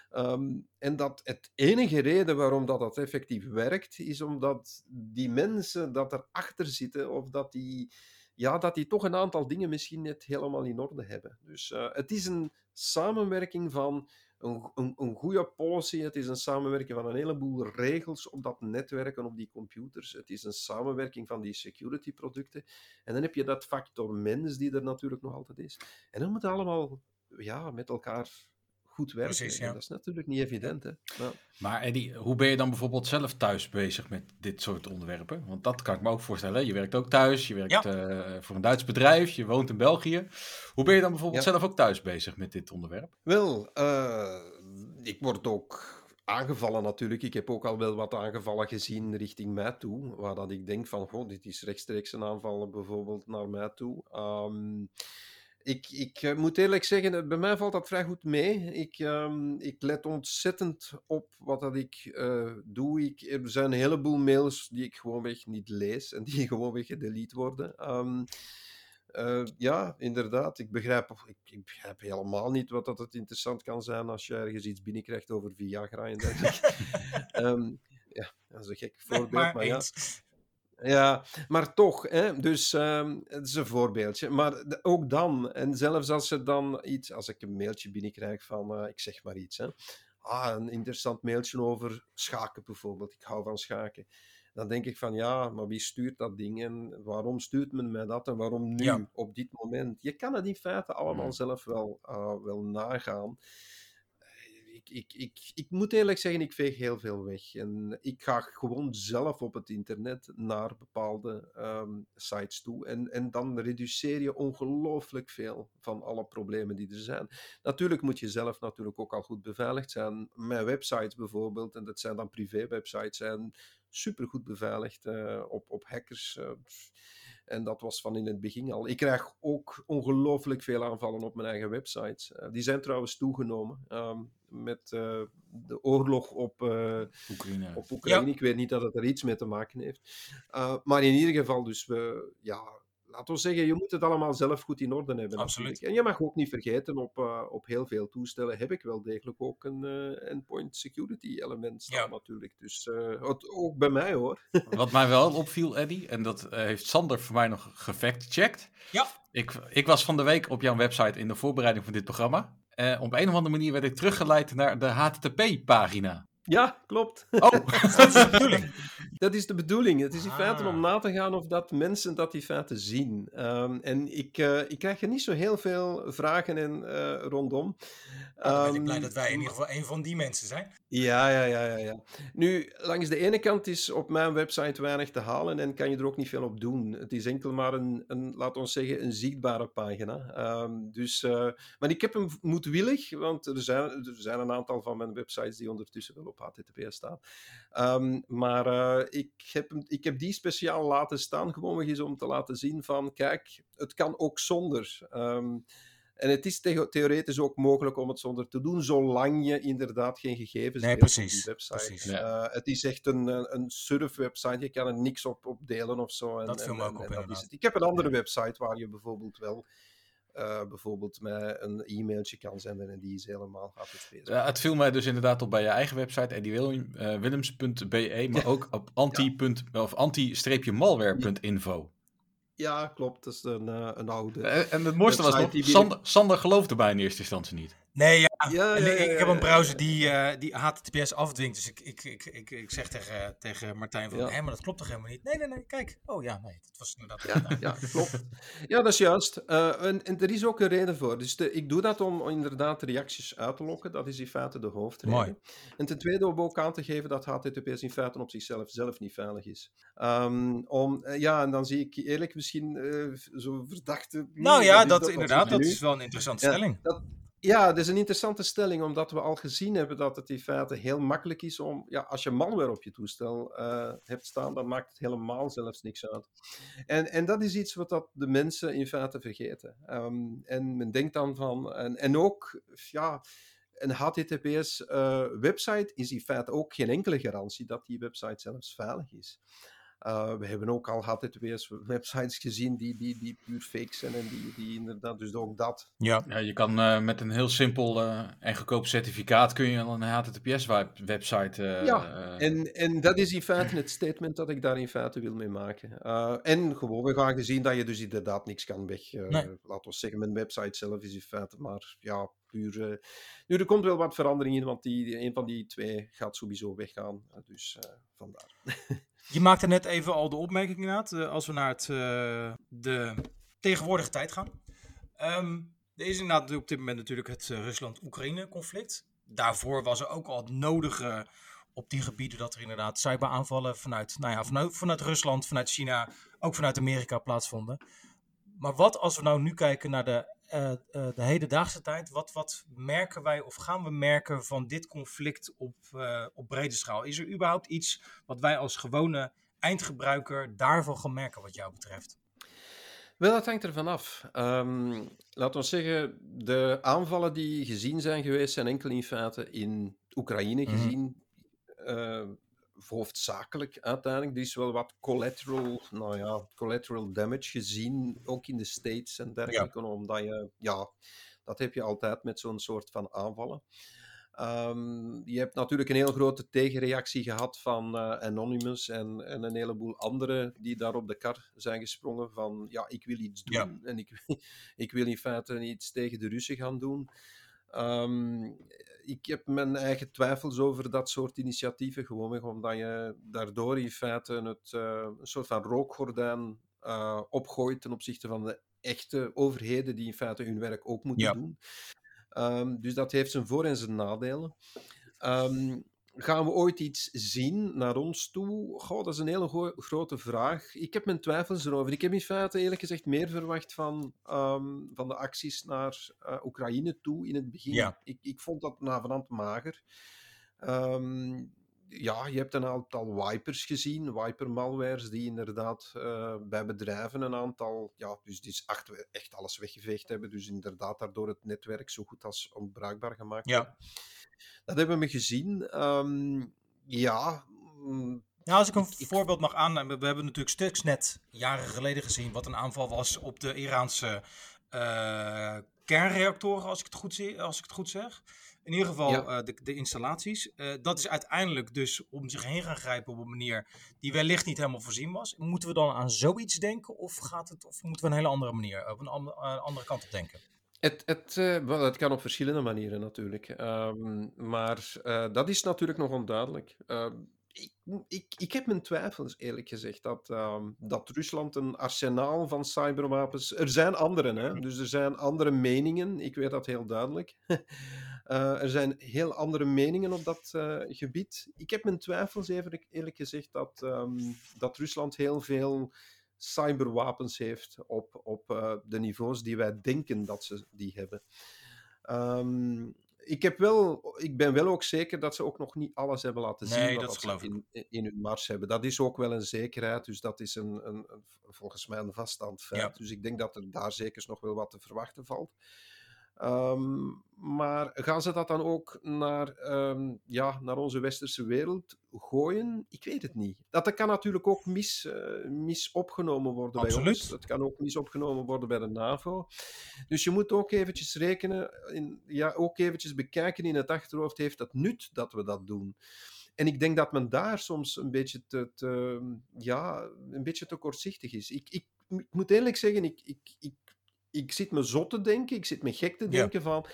Ehm, en dat het enige reden waarom dat, dat effectief werkt, is omdat die mensen dat erachter zitten of dat die, ja, dat die toch een aantal dingen misschien net helemaal in orde hebben. Dus eh, het is een samenwerking van een, een, een goede policy, het is een samenwerking van een heleboel regels op dat netwerk en op die computers. Het is een samenwerking van die security producten. En dan heb je dat factor mens die er natuurlijk nog altijd is. En dan moet allemaal ja, met elkaar goed werken. Precies, En ja. dat is natuurlijk niet evident. Hè? Ja. Maar Eddie, hoe ben je dan bijvoorbeeld zelf thuis bezig met dit soort onderwerpen? Want dat kan ik me ook voorstellen. Je werkt ook thuis, je werkt Ja. eh, voor een Duits bedrijf, je woont in België. Hoe ben je dan bijvoorbeeld Ja. zelf ook thuis bezig met dit onderwerp? Wel, eh, ik word ook aangevallen natuurlijk. Ik heb ook al wel wat aangevallen gezien richting mij toe, waar dat ik denk van, goh, dit is rechtstreeks een aanval bijvoorbeeld naar mij toe. Ehm, ik, ik eh, moet eerlijk zeggen, eh, bij mij valt dat vrij goed mee. Ik, ehm, ik let ontzettend op wat dat ik eh, doe. Ik, er zijn een heleboel mails die ik gewoonweg niet lees en die *laughs* gewoonweg gedelete worden. Ehm, eh, ja, inderdaad. Ik begrijp, ik, ik begrijp helemaal niet wat dat het interessant kan zijn als je ergens iets binnenkrijgt over Viagra en dergelijke. *laughs* Ehm, ja, dat is een gek voorbeeld, maar maar ja. Ja, maar toch, hè, dus ehm, het is een voorbeeldje. Maar de- ook dan, en zelfs als er dan iets, als ik een mailtje binnenkrijg van, eh, ik zeg maar iets, hè, ah, een interessant mailtje over schaken bijvoorbeeld, ik hou van schaken. Dan denk ik van, ja, maar wie stuurt dat ding en waarom stuurt men mij dat en waarom nu, Ja. op dit moment? Je kan het in feite allemaal Hmm. zelf wel, eh, wel nagaan. Ik, ik, ik, moet eerlijk zeggen, ik veeg heel veel weg. En ik ga gewoon zelf op het internet naar bepaalde ehm, sites toe. En, en dan reduceer je ongelooflijk veel van alle problemen die er zijn. Natuurlijk moet je zelf natuurlijk ook al goed beveiligd zijn. Mijn websites bijvoorbeeld, en dat zijn dan privé-websites, zijn supergoed beveiligd eh, op, op hackers. eh, en dat was van in het begin al. Ik krijg ook ongelooflijk veel aanvallen op mijn eigen websites. Eh, die zijn trouwens toegenomen ehm, met eh, de oorlog op, eh, Oekraïne. op Oekraïne. Ik weet niet dat het er iets mee te maken heeft. Uh, maar in ieder geval, dus we, ja, laten we zeggen, je moet het allemaal zelf goed in orde hebben. Absoluut. natuurlijk. En je mag ook niet vergeten, op, uh, op heel veel toestellen heb ik wel degelijk ook een uh, endpoint security element staan Ja. natuurlijk. Dus uh, het, ook bij mij hoor. *laughs* Wat mij wel opviel, Eddie, en dat eh, heeft Sander voor mij nog gefact-checked. Ja. Ik, ik was van de week op jouw website in de voorbereiding van dit programma. Eh, op een of andere manier werd ik teruggeleid naar de HTTP-pagina. Ja, klopt. Oh, *laughs* Dat is de bedoeling. Dat is de bedoeling. Het is in feite om Ah. na te gaan of dat mensen dat in feite zien. Ehm, en ik, eh, ik krijg er niet zo heel veel vragen en, eh, rondom. Dan ben ik Ehm, blij dat wij in ieder geval een van die mensen zijn. Ja, ja, ja, ja, ja. Nu, langs de ene kant is op mijn website weinig te halen en kan je er ook niet veel op doen. Het is enkel maar een, een laat ons zeggen, een zichtbare pagina. Ehm, dus, eh, maar ik heb hem moedwillig, want er zijn, er zijn een aantal van mijn websites die ondertussen wel op HTTPS staan. Ehm, maar eh, ik, heb, hem- ik heb die speciaal laten staan, gewoon eens om te laten zien van, kijk, het kan ook zonder. Ehm, en het is theo- theoretisch ook mogelijk om het zonder te doen, zolang je inderdaad geen gegevens Nee, deelt op precies, die website. precies. Ja. Eh, het is echt een, een een surf-website, je kan er niks op, op delen of zo. En, Dat viel me ook en- op, en dat is inderdaad. het. Ik heb een andere website waar je bijvoorbeeld wel eh, bijvoorbeeld met een e-mailtje kan zenden en die is helemaal HTTPS. Ja, het viel mij dus inderdaad op bij je eigen website, eddywillems.be, maar ook op anti- of anti-malware.info. Ja, klopt. Dat is een, eh, een oude. En, en het mooiste was nog, Sander, Sander geloofde mij in eerste instantie niet. Nee, ja. Ja, En ja, ik, heb een browser die, eh, die HTTPS afdwingt. Dus ik, ik, ik, ik, ik zeg tegen, tegen Martijn van, hé, maar dat klopt toch helemaal niet? Nee, nee, nee, kijk. Oh ja, nee, dat was inderdaad... Ja, ja, klopt. Ja, dat is juist. Eh, en, en er is ook een reden voor. Dus de- ik doe dat om inderdaad reacties uit te lokken. Dat is in feite de hoofdreden. Mooi. En ten tweede om ook aan te geven dat HTTPS in feite op zichzelf zelf niet veilig is. Ehm, om, eh, ja, en dan zie ik eerlijk misschien eh, zo'n verdachte... Nou ja, dat, inderdaad, dat is wel een interessante stelling. dat, ja, dat is een interessante stelling, omdat we al gezien hebben dat het in feite heel makkelijk is om, ja, als je malware op je toestel eh, hebt staan, dan maakt het helemaal zelfs niks uit. En, en dat is iets wat dat de mensen in feite vergeten. Ehm, en men denkt dan van, en, en ook, ja, een HTTPS-website is in feite ook geen enkele garantie dat die website zelfs veilig is. Uh, we hebben ook al HTTPS-websites *laughs* gezien die, die, die puur fake zijn en die, die inderdaad, dus ook dat. Ja. Ja, je kan eh, met een heel simpel eh, en goedkoop certificaat kun je al een HTTPS-website. eh Ja, eh, En, en dat is in feite het statement dat ik daar in feite wil mee maken. Uh, en gewoon, we gaan gezien dat je dus inderdaad niks kan weg. Uh, Nee. Laten we zeggen, mijn website zelf is in feite maar ja, Uh, nu, er komt wel wat verandering in, want die, een van die twee gaat sowieso weggaan. Uh, dus vandaar. *laughs* Je maakte net even al de opmerking inderdaad, als we naar het, de tegenwoordige tijd gaan. Um, er is inderdaad op dit moment natuurlijk het uh, Rusland-Oekraïne conflict. Daarvoor was er ook al het nodige op die gebieden dat er inderdaad cyberaanvallen vanuit, nou ja, vanuit, vanuit Rusland, vanuit China, ook vanuit Amerika plaatsvonden. Maar wat als we nou nu kijken naar de, uh, uh, de hedendaagse tijd, wat, wat merken wij of gaan we merken van dit conflict op, uh, op brede schaal? Is er überhaupt iets wat wij als gewone eindgebruiker daarvan gaan merken wat jou betreft? Wel, dat hangt ervan af. Um, laten we zeggen, de aanvallen die gezien zijn geweest, zijn enkel in feite in Oekraïne gezien. Mm -hmm. Hoofdzakelijk uiteindelijk. Er is wel wat collateral, nou ja, collateral damage gezien, ook in de States en dergelijke, ja. omdat je, ja, dat heb je altijd met zo'n soort van aanvallen. Um, je hebt natuurlijk een heel grote tegenreactie gehad van uh, Anonymous en, en, een heleboel anderen die daar op de kar zijn gesprongen van ja, ik wil iets doen ja. en ik, *laughs* ik wil in feite iets tegen de Russen gaan doen. Um, ik heb mijn eigen twijfels over dat soort initiatieven, gewoon omdat je daardoor in feite het, uh, een soort van rookgordijn uh, opgooit ten opzichte van de echte overheden die in feite hun werk ook moeten ja. doen. Um, dus dat heeft zijn voor- en zijn nadelen. Um, gaan we ooit iets zien naar ons toe? Goh, dat is een hele grote vraag. Ik heb mijn twijfels erover. Ik heb in feite eerlijk gezegd meer verwacht van, um, van de acties naar uh, Oekraïne toe in het begin. Ja. Ik, ik vond dat navenant mager. ja, je hebt een aantal wipers gezien, wiper-malwares, die inderdaad uh, bij bedrijven een aantal, ja, dus die echt, echt alles weggeveegd hebben. Dus inderdaad daardoor het netwerk zo goed als onbruikbaar gemaakt ja. hebben. Dat hebben we gezien. Um, ja. Ja, als ik een ik, voorbeeld mag aannemen. We hebben natuurlijk Stuxnet jaren geleden gezien. Wat een aanval was op de Iraanse uh, kernreactoren, als ik het goed, zie, als ik het goed zeg. In ieder geval ja. uh, de, de, installaties. Uh, dat is uiteindelijk dus om zich heen gaan grijpen op een manier die wellicht niet helemaal voorzien was. Moeten we dan aan zoiets denken? Of, gaat het, of moeten we een hele andere manier, op een andere, andere kant op denken? Het, het, eh, wel, het kan op verschillende manieren natuurlijk. Ehm, maar eh, dat is natuurlijk nog onduidelijk. Ehm, ik, ik, ik heb mijn twijfels, eerlijk gezegd, dat, ehm, dat Rusland een arsenaal van cyberwapens. Er zijn anderen, hè? dus er zijn andere meningen. Ik weet dat heel duidelijk. *laughs* Eh, er zijn heel andere meningen op dat gebied. Ik heb mijn twijfels, even eerlijk gezegd, dat, dat Rusland heel veel cyberwapens heeft op, op eh, de niveaus die wij denken dat ze die hebben. Ehm, ik, heb wel, ik ben wel ook zeker dat ze ook nog niet alles hebben laten zien Nee, wat dat ze in, in hun mars hebben. Dat is ook wel een zekerheid, dus dat is een, een, een- volgens mij een vaststaand feit. Ja. Dus ik denk dat er daar zeker nog wel wat te verwachten valt. Ehm, maar gaan ze dat dan ook naar, ehm, ja, naar onze westerse wereld gooien? Ik weet het niet. Dat kan natuurlijk ook mis, eh, mis opgenomen worden bij Absoluut. ons. Dat kan ook mis opgenomen worden bij de NAVO. Dus je moet ook eventjes rekenen, in, ja, ook eventjes bekijken in het achterhoofd, heeft dat nut dat we dat doen? En ik denk dat men daar soms een beetje te, te, ja, een beetje te kortzichtig is. Ik, ik, ik moet eerlijk zeggen, ik, ik, ik, ik zit me zot te denken, ik zit me gek te Ja. denken van,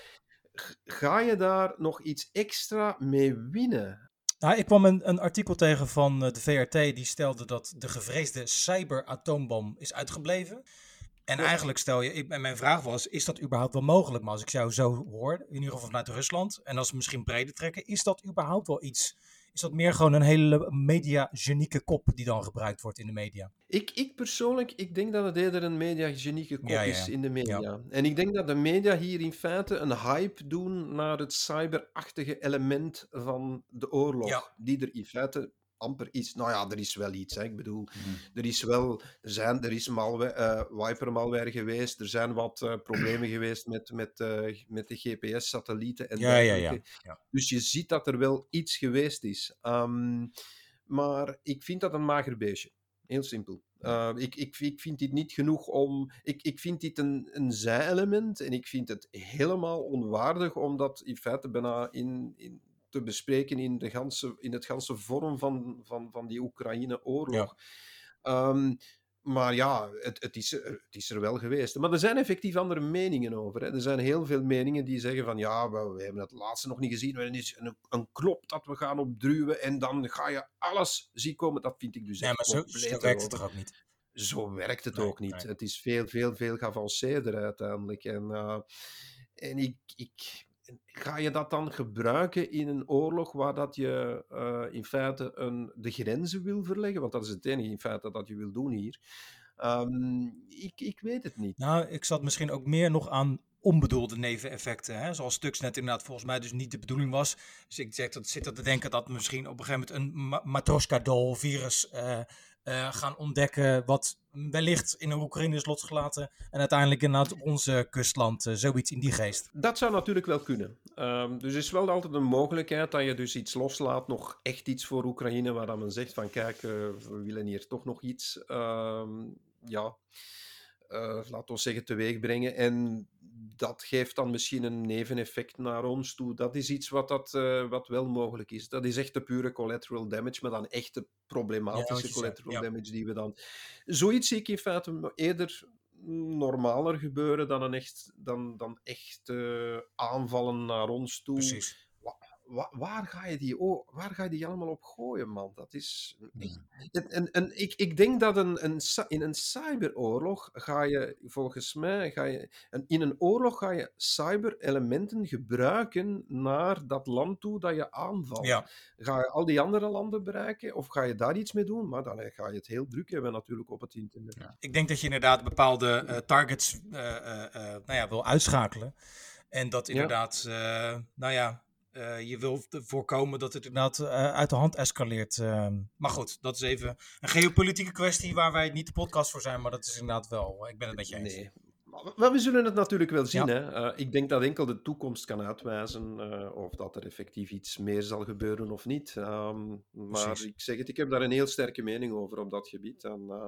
ga je daar nog iets extra mee winnen? Nou, ik kwam een, een artikel tegen van eh, de VRT die stelde dat de gevreesde cyberatoombom is uitgebleven. En Ja. eigenlijk stel je, ik, en mijn vraag was, is dat überhaupt wel mogelijk? Maar als ik jou zo hoor, in ieder geval vanuit Rusland, en als we misschien breder trekken, is dat überhaupt wel iets? Is dat meer gewoon een hele media-genieke kop die dan gebruikt wordt in de media? Ik, ik persoonlijk, ik denk dat het eerder een mediagenieke kop Ja, ja, is in de media. En ik denk dat de media hier in feite een hype doen naar het cyberachtige element van de oorlog. Die er in feite amper is. Nou ja, er is wel iets. Hè. Ik bedoel, Mhm. er is wel, er, zijn, er is malware, eh, wiper-malware geweest. Er zijn wat eh, problemen *clears throat* geweest met, met, eh, met de GPS-satellieten en Ja, ja, ja. Ja. Dus je ziet dat er wel iets geweest is. Ehm, maar ik vind dat een mager beestje. Heel simpel. Uh, ik, ik, ik vind dit niet genoeg om. Ik, ik vind dit een, een zij-element en ik vind het helemaal onwaardig om dat in feite bijna in, in te bespreken in, de ganse, in het ganse vorm van, van, van die Oekraïne-oorlog. Um, maar ja, het, het, is er, het is er wel geweest. Maar er zijn effectief andere meningen over. Hè. Er zijn heel veel meningen die zeggen van ja, we, we hebben het laatste nog niet gezien. Er is een, een knop dat we gaan opdruwen en dan ga je alles zien komen. Dat vind ik dus Nee, echt maar zo, compleet zo werkt het toch ook niet? Zo werkt het Nee, ook niet. nee. Het is veel, veel, veel geavanceerder uiteindelijk. En, uh, en ik, ik, ga je dat dan gebruiken in een oorlog waar dat je uh, in feite een, de grenzen wil verleggen? Want dat is het enige in feite dat je wil doen hier. Um, ik, ik weet het niet. Nou, ik zat misschien ook meer nog aan onbedoelde neveneffecten. Hè? Zoals Stux net inderdaad volgens mij dus niet de bedoeling was. Dus ik zeg dat, zit er te denken dat misschien op een gegeven moment een ma Matroska-doll virus uh, uh, gaan ontdekken. Wat wellicht in Oekraïne is losgelaten. En uiteindelijk inderdaad onze kustland uh, zoiets in die geest. Dat zou natuurlijk wel kunnen. Um, dus is wel altijd een mogelijkheid dat je dus iets loslaat. Nog echt iets voor Oekraïne. Waar dan men zegt van kijk, uh, we willen hier toch nog iets. Um, ja, laten we zeggen, teweeg brengen. En dat geeft dan misschien een neveneffect naar ons toe. Dat is iets wat, dat, uh, wat wel mogelijk is. Dat is echt de pure collateral damage, maar dan echte problematische ja, collateral ja. damage die we dan... Zoiets zie ik in feite eerder normaler gebeuren dan, een echt, dan, dan echt uh, aanvallen naar ons toe. Precies. Waar, waar, ga je die, oh, waar ga je die allemaal op gooien, man? Dat is... En, en, en ik, ik denk dat een, een, in een cyberoorlog ga je, volgens mij, ga je, in een oorlog ga je cyberelementen gebruiken naar dat land toe dat je aanvalt. Ja. Ga je al die andere landen bereiken of ga je daar iets mee doen? Maar dan ga je het heel druk hebben natuurlijk op het internet. Ja. Ik denk dat je inderdaad bepaalde uh, targets uh, uh, nou ja, wil uitschakelen. En dat inderdaad, nou ja, uh, je wil voorkomen dat het inderdaad uh, uit de hand escaleert. Uh, maar goed, dat is even een geopolitieke kwestie waar wij niet de podcast voor zijn, maar dat is inderdaad wel. Ik ben het met je eens. Nee. Maar we zullen het natuurlijk wel zien. Ja. Hè? Uh, ik denk dat enkel de toekomst kan uitwijzen of dat er effectief iets meer zal gebeuren of niet. Um, maar Precies. ik zeg het, ik heb daar een heel sterke mening over op dat gebied. En, uh,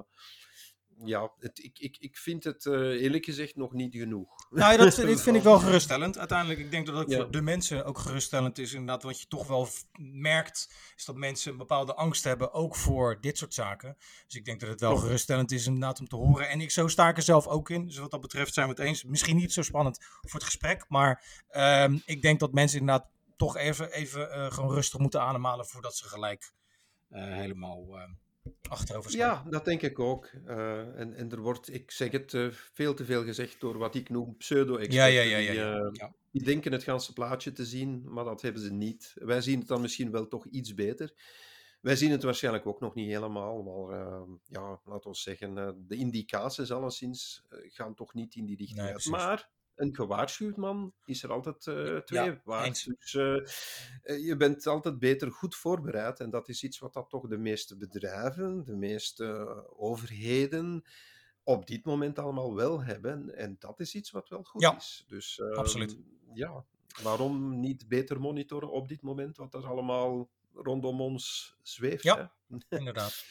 ja, het, ik, ik, ik vind het eh, eerlijk gezegd nog niet genoeg. Nou, dat, dit vind ik wel *laughs* geruststellend. Uiteindelijk, ik denk dat het Ja. voor de mensen ook geruststellend is. Inderdaad, wat je toch wel merkt, is dat mensen een bepaalde angst hebben, ook voor dit soort zaken. Dus ik denk dat het wel geruststellend is inderdaad om te horen. En ik, zo sta ik er zelf ook in. Dus wat dat betreft zijn we het eens. Misschien niet zo spannend voor het gesprek, maar ehm, ik denk dat mensen inderdaad toch even, even eh, gewoon rustig moeten ademhalen voordat ze gelijk eh, helemaal eh, achterover. Ja, dat denk ik ook. Eh, en, en er wordt, ik zeg het, eh, veel te veel gezegd door wat ik noem pseudo-experten. Ja, ja, ja, ja, die, eh, Ja. die denken het ganse plaatje te zien, maar dat hebben ze niet. Wij zien het dan misschien wel toch iets beter. Wij zien het waarschijnlijk ook nog niet helemaal, maar ja, laten we zeggen, de indicaties alleszins gaan toch niet in die richting Nee, uit. Maar een gewaarschuwd man is er altijd eh, twee Ja, waard. eens. Dus eh, eh, je bent altijd beter goed voorbereid. En dat is iets wat dat toch de meeste bedrijven, de meeste eh, overheden op dit moment allemaal wel hebben. En dat is iets wat wel goed Ja, is. Dus ehm, absoluut. ja, waarom niet beter monitoren op dit moment wat er allemaal rondom ons zweeft? Ja. hè? *laughs* Inderdaad.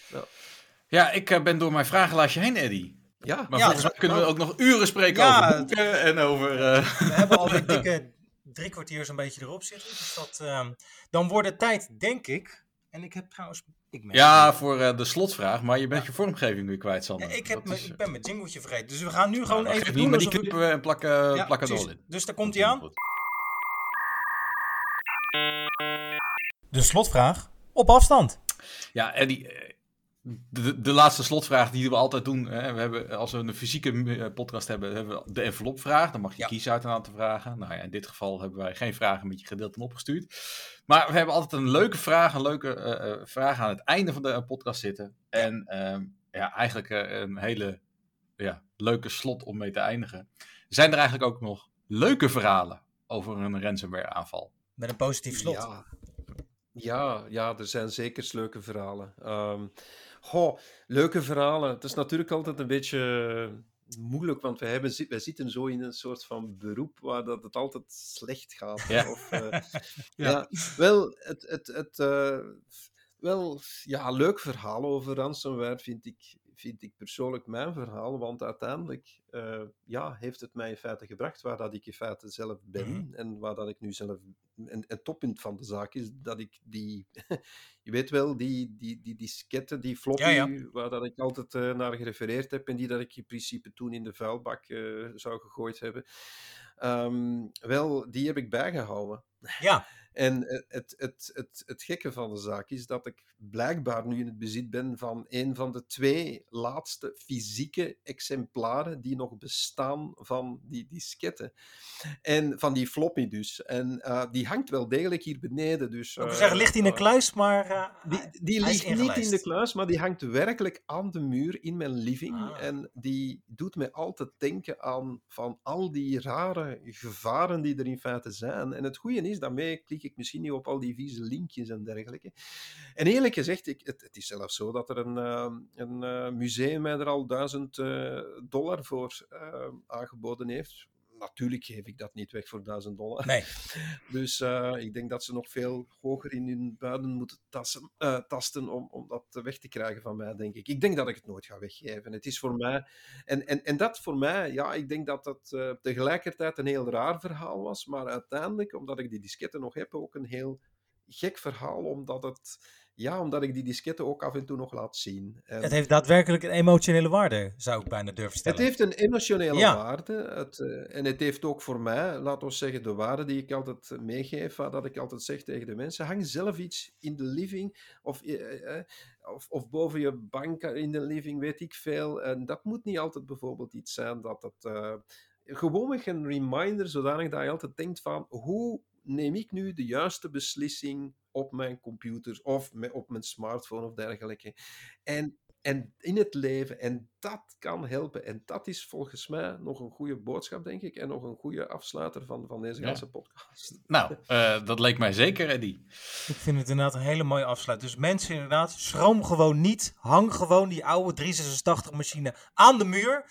Ja, ik eh, ben door mijn vragenlijstje heen, Eddy. Ja, Maar Ja, volgens mij kunnen we ook nog uren spreken Ja, over boeken en over... eh, We hebben al een *laughs* dikke drie kwartier zo'n beetje erop zitten. Dus dat, ehm, dan wordt het tijd, denk ik. En ik heb trouwens. Ik, merk- Ja, voor eh, de slotvraag, maar je bent je vormgeving weer kwijt, Sander. Ja, ik, heb is, ik ben mijn jingletje vergeten. Dus we gaan nu gewoon nou, even geef doen. niet, maar die knippen we en plakken, Ja, plakken er al in. Dus daar komt hij aan. Goed. De slotvraag op afstand. Ja, Eddie, eh, de, de laatste slotvraag die we altijd doen. Hè, we hebben, als we een fysieke eh, podcast hebben, hebben we de envelopvraag. Dan mag je Ja. kiezen uit een aantal vragen. Nou ja, in dit geval hebben wij geen vragen met je gedeeld en opgestuurd. Maar we hebben altijd een leuke vraag, een leuke eh, eh, vraag aan het einde van de podcast zitten. En ehm, ja, eigenlijk een hele ja, leuke slot om mee te eindigen. Zijn er eigenlijk ook nog leuke verhalen over een ransomware aanval? Met een positief slot. Ja. Ja, ja, er zijn zeker leuke verhalen. Ehm, goh, leuke verhalen. Het is natuurlijk altijd een beetje moeilijk, want wij, hebben, wij zitten zo in een soort van beroep waar dat het altijd slecht gaat. Ja. Of, eh, *laughs* ja. wel, het, het, het, eh, wel, ja, leuk verhaal over ransomware vind ik, vind ik persoonlijk mijn verhaal, want uiteindelijk eh, ja, heeft het mij in feite gebracht waar dat ik in feite zelf ben Mhm. en waar dat ik nu zelf... En het toppunt van de zaak is dat ik die... *laughs* je weet wel, die, die, die disketten, die floppy, Ja, ja. waar dat ik altijd eh, naar gerefereerd heb en die dat ik in principe toen in de vuilbak eh, zou gegooid hebben. Ehm, wel, die heb ik bijgehouden. Ja, En eh, het, het, het, het gekke van de zaak is dat ik blijkbaar nu in het bezit ben van een van de twee laatste fysieke exemplaren die nog bestaan van die disketten. En van die floppy dus. En eh, die hangt wel degelijk hier beneden. Dus, ik wil eh, zeggen, ligt in een eh, kluis, maar... die, die ligt niet in de kluis, maar die hangt werkelijk aan de muur in mijn living. Ah. En die doet mij altijd denken aan van al die rare gevaren die er in feite zijn. En het goede is, daarmee klik ik misschien niet op al die vieze linkjes en dergelijke. En eerlijk gezegd, ik, het, het is zelfs zo dat er een, eh, een eh, museum mij er al duizend eh, dollar voor eh, aangeboden heeft. Natuurlijk geef ik dat niet weg voor 1000 dollar. Nee. *laughs* Dus eh, ik denk dat ze nog veel hoger in hun buiden moeten tassen, eh, tasten om, om dat weg te krijgen van mij, denk ik. Ik denk dat ik het nooit ga weggeven. Het is voor mij... En, en, en dat voor mij, ja, ik denk dat dat eh, tegelijkertijd een heel raar verhaal was, maar uiteindelijk, omdat ik die disketten nog heb, ook een heel gek verhaal, omdat het... Ja, omdat ik die disketten ook af en toe nog laat zien. En- Het heeft daadwerkelijk een emotionele waarde, zou ik bijna durven stellen. het heeft een emotionele Ja. waarde. Het, eh, en het heeft ook voor mij, laten we zeggen, de waarde die ik altijd meegeef. Dat ik altijd zeg tegen de mensen: hang zelf iets in de living. Of, eh, eh, of, of boven je bank in de living, weet ik veel. En dat moet niet altijd bijvoorbeeld iets zijn dat het. gewoonweg een reminder, zodanig dat je altijd denkt: van hoe neem ik nu de juiste beslissing op mijn computer of op mijn smartphone of dergelijke. En en in het leven. En dat kan helpen. En dat is volgens mij nog een goede boodschap, denk ik. En nog een goede afsluiter van, van deze Ja. ganse podcast. Nou, eh, dat leek mij zeker, Eddie. Ik vind het inderdaad een hele mooie afsluit. Dus mensen inderdaad, schroom gewoon niet. Hang gewoon die oude 386 machine aan de muur.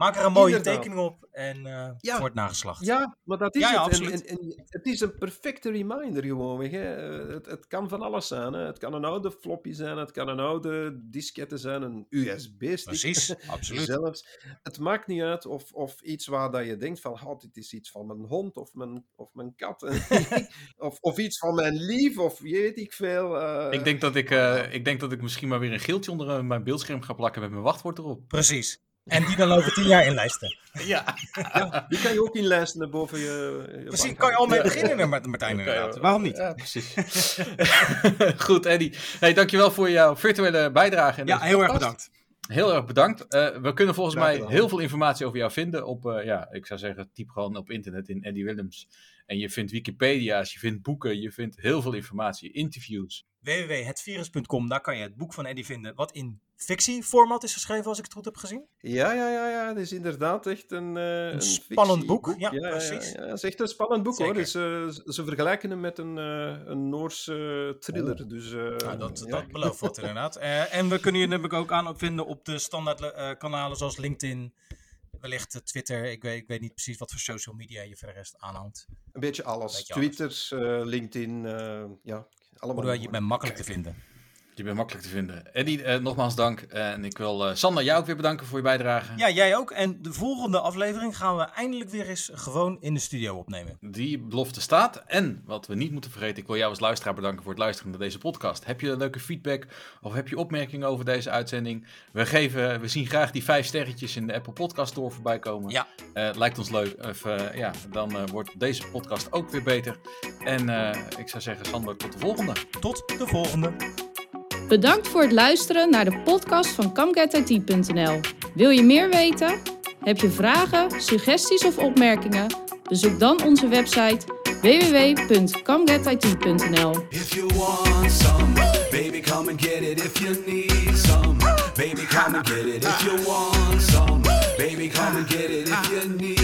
Maak er een mooie Inderdaad. tekening op en eh Ja. voor het nageslacht. Ja, maar dat is Ja, ja, het. En, absoluut. en, en het is een perfecte reminder gewoon. Hè. Eh, Het, het kan van alles zijn. Hè. Het kan een oude floppy zijn, het kan een oude diskette zijn, een USB-stick. Precies, *laughs* absoluut. Zelfs. Het maakt niet uit of, of iets waar dat je denkt van, oh, dit is iets van mijn hond of mijn, of mijn kat. *laughs* *laughs* of, of iets van mijn lief of weet ik veel. eh. Ik denk, dat ik, eh, ik denk dat ik misschien maar weer een geeltje onder mijn beeldscherm ga plakken met mijn wachtwoord erop. Precies. En die dan over tien jaar inlijsten. Ja. Ja, die kan je ook inlijsten boven je, je Precies, bank. kan je al mee beginnen, Mart- Martijn, inderdaad. Waarom niet? Ja, precies. *laughs* Goed, Eddie. Hey, dankjewel voor jouw virtuele bijdrage. in Ja, heel erg bedankt. Heel erg bedankt. Eh, we kunnen volgens Graag mij heel veel informatie over jou vinden op, eh, ja, ik zou zeggen, typ gewoon op internet in Eddie Willems. En je vindt Wikipedia's, je vindt boeken, je vindt heel veel informatie, interviews. www.hetvirus.com, daar kan je het boek van Eddie vinden, wat in fictieformat is geschreven, als ik het goed heb gezien. Ja, ja, ja, ja. Het is inderdaad echt een, eh, een spannend boek. Ja, precies. Ja, ja, het is echt een spannend boek hoor. Dus, eh, ze vergelijken hem met een, eh, een Noorse thriller. Dus, eh, Nou, dat, ja. dat belooft wat inderdaad. Eh, en we kunnen je natuurlijk ook aan vinden op de standaard eh, kanalen zoals LinkedIn, wellicht eh, Twitter. Ik weet, ik weet niet precies wat voor social media je verder rest aanhangt. Een beetje alles. Beetje. Twitter, eh, LinkedIn, eh, ja, allemaal. Hoe je bent makkelijk te vinden. Je bent makkelijk te vinden. Eddie, eh, nogmaals dank. en ik wil eh, Sander jou ook weer bedanken voor je bijdrage. Ja, jij ook. En de volgende aflevering gaan we eindelijk weer eens gewoon in de studio opnemen. Die belofte staat. En wat we niet moeten vergeten, ik wil jou als luisteraar bedanken voor het luisteren naar deze podcast. Heb je leuke feedback of heb je opmerkingen over deze uitzending? We, geven, we zien graag die vijf sterretjes in de Apple Podcast Store voorbij komen. Ja. Eh, lijkt ons leuk. Of, eh, ja, dan eh, wordt deze podcast ook weer beter. En eh, ik zou zeggen, Sander, tot de volgende. Tot de volgende. Bedankt voor het luisteren naar de podcast van CamGetIT.nl. Wil je meer weten? Heb je vragen, suggesties of opmerkingen? Bezoek dan onze website www.camgetit.nl. If you want some, baby, come and get it. If you need some, baby, come and get it. If you want some, baby, come and get it. If you need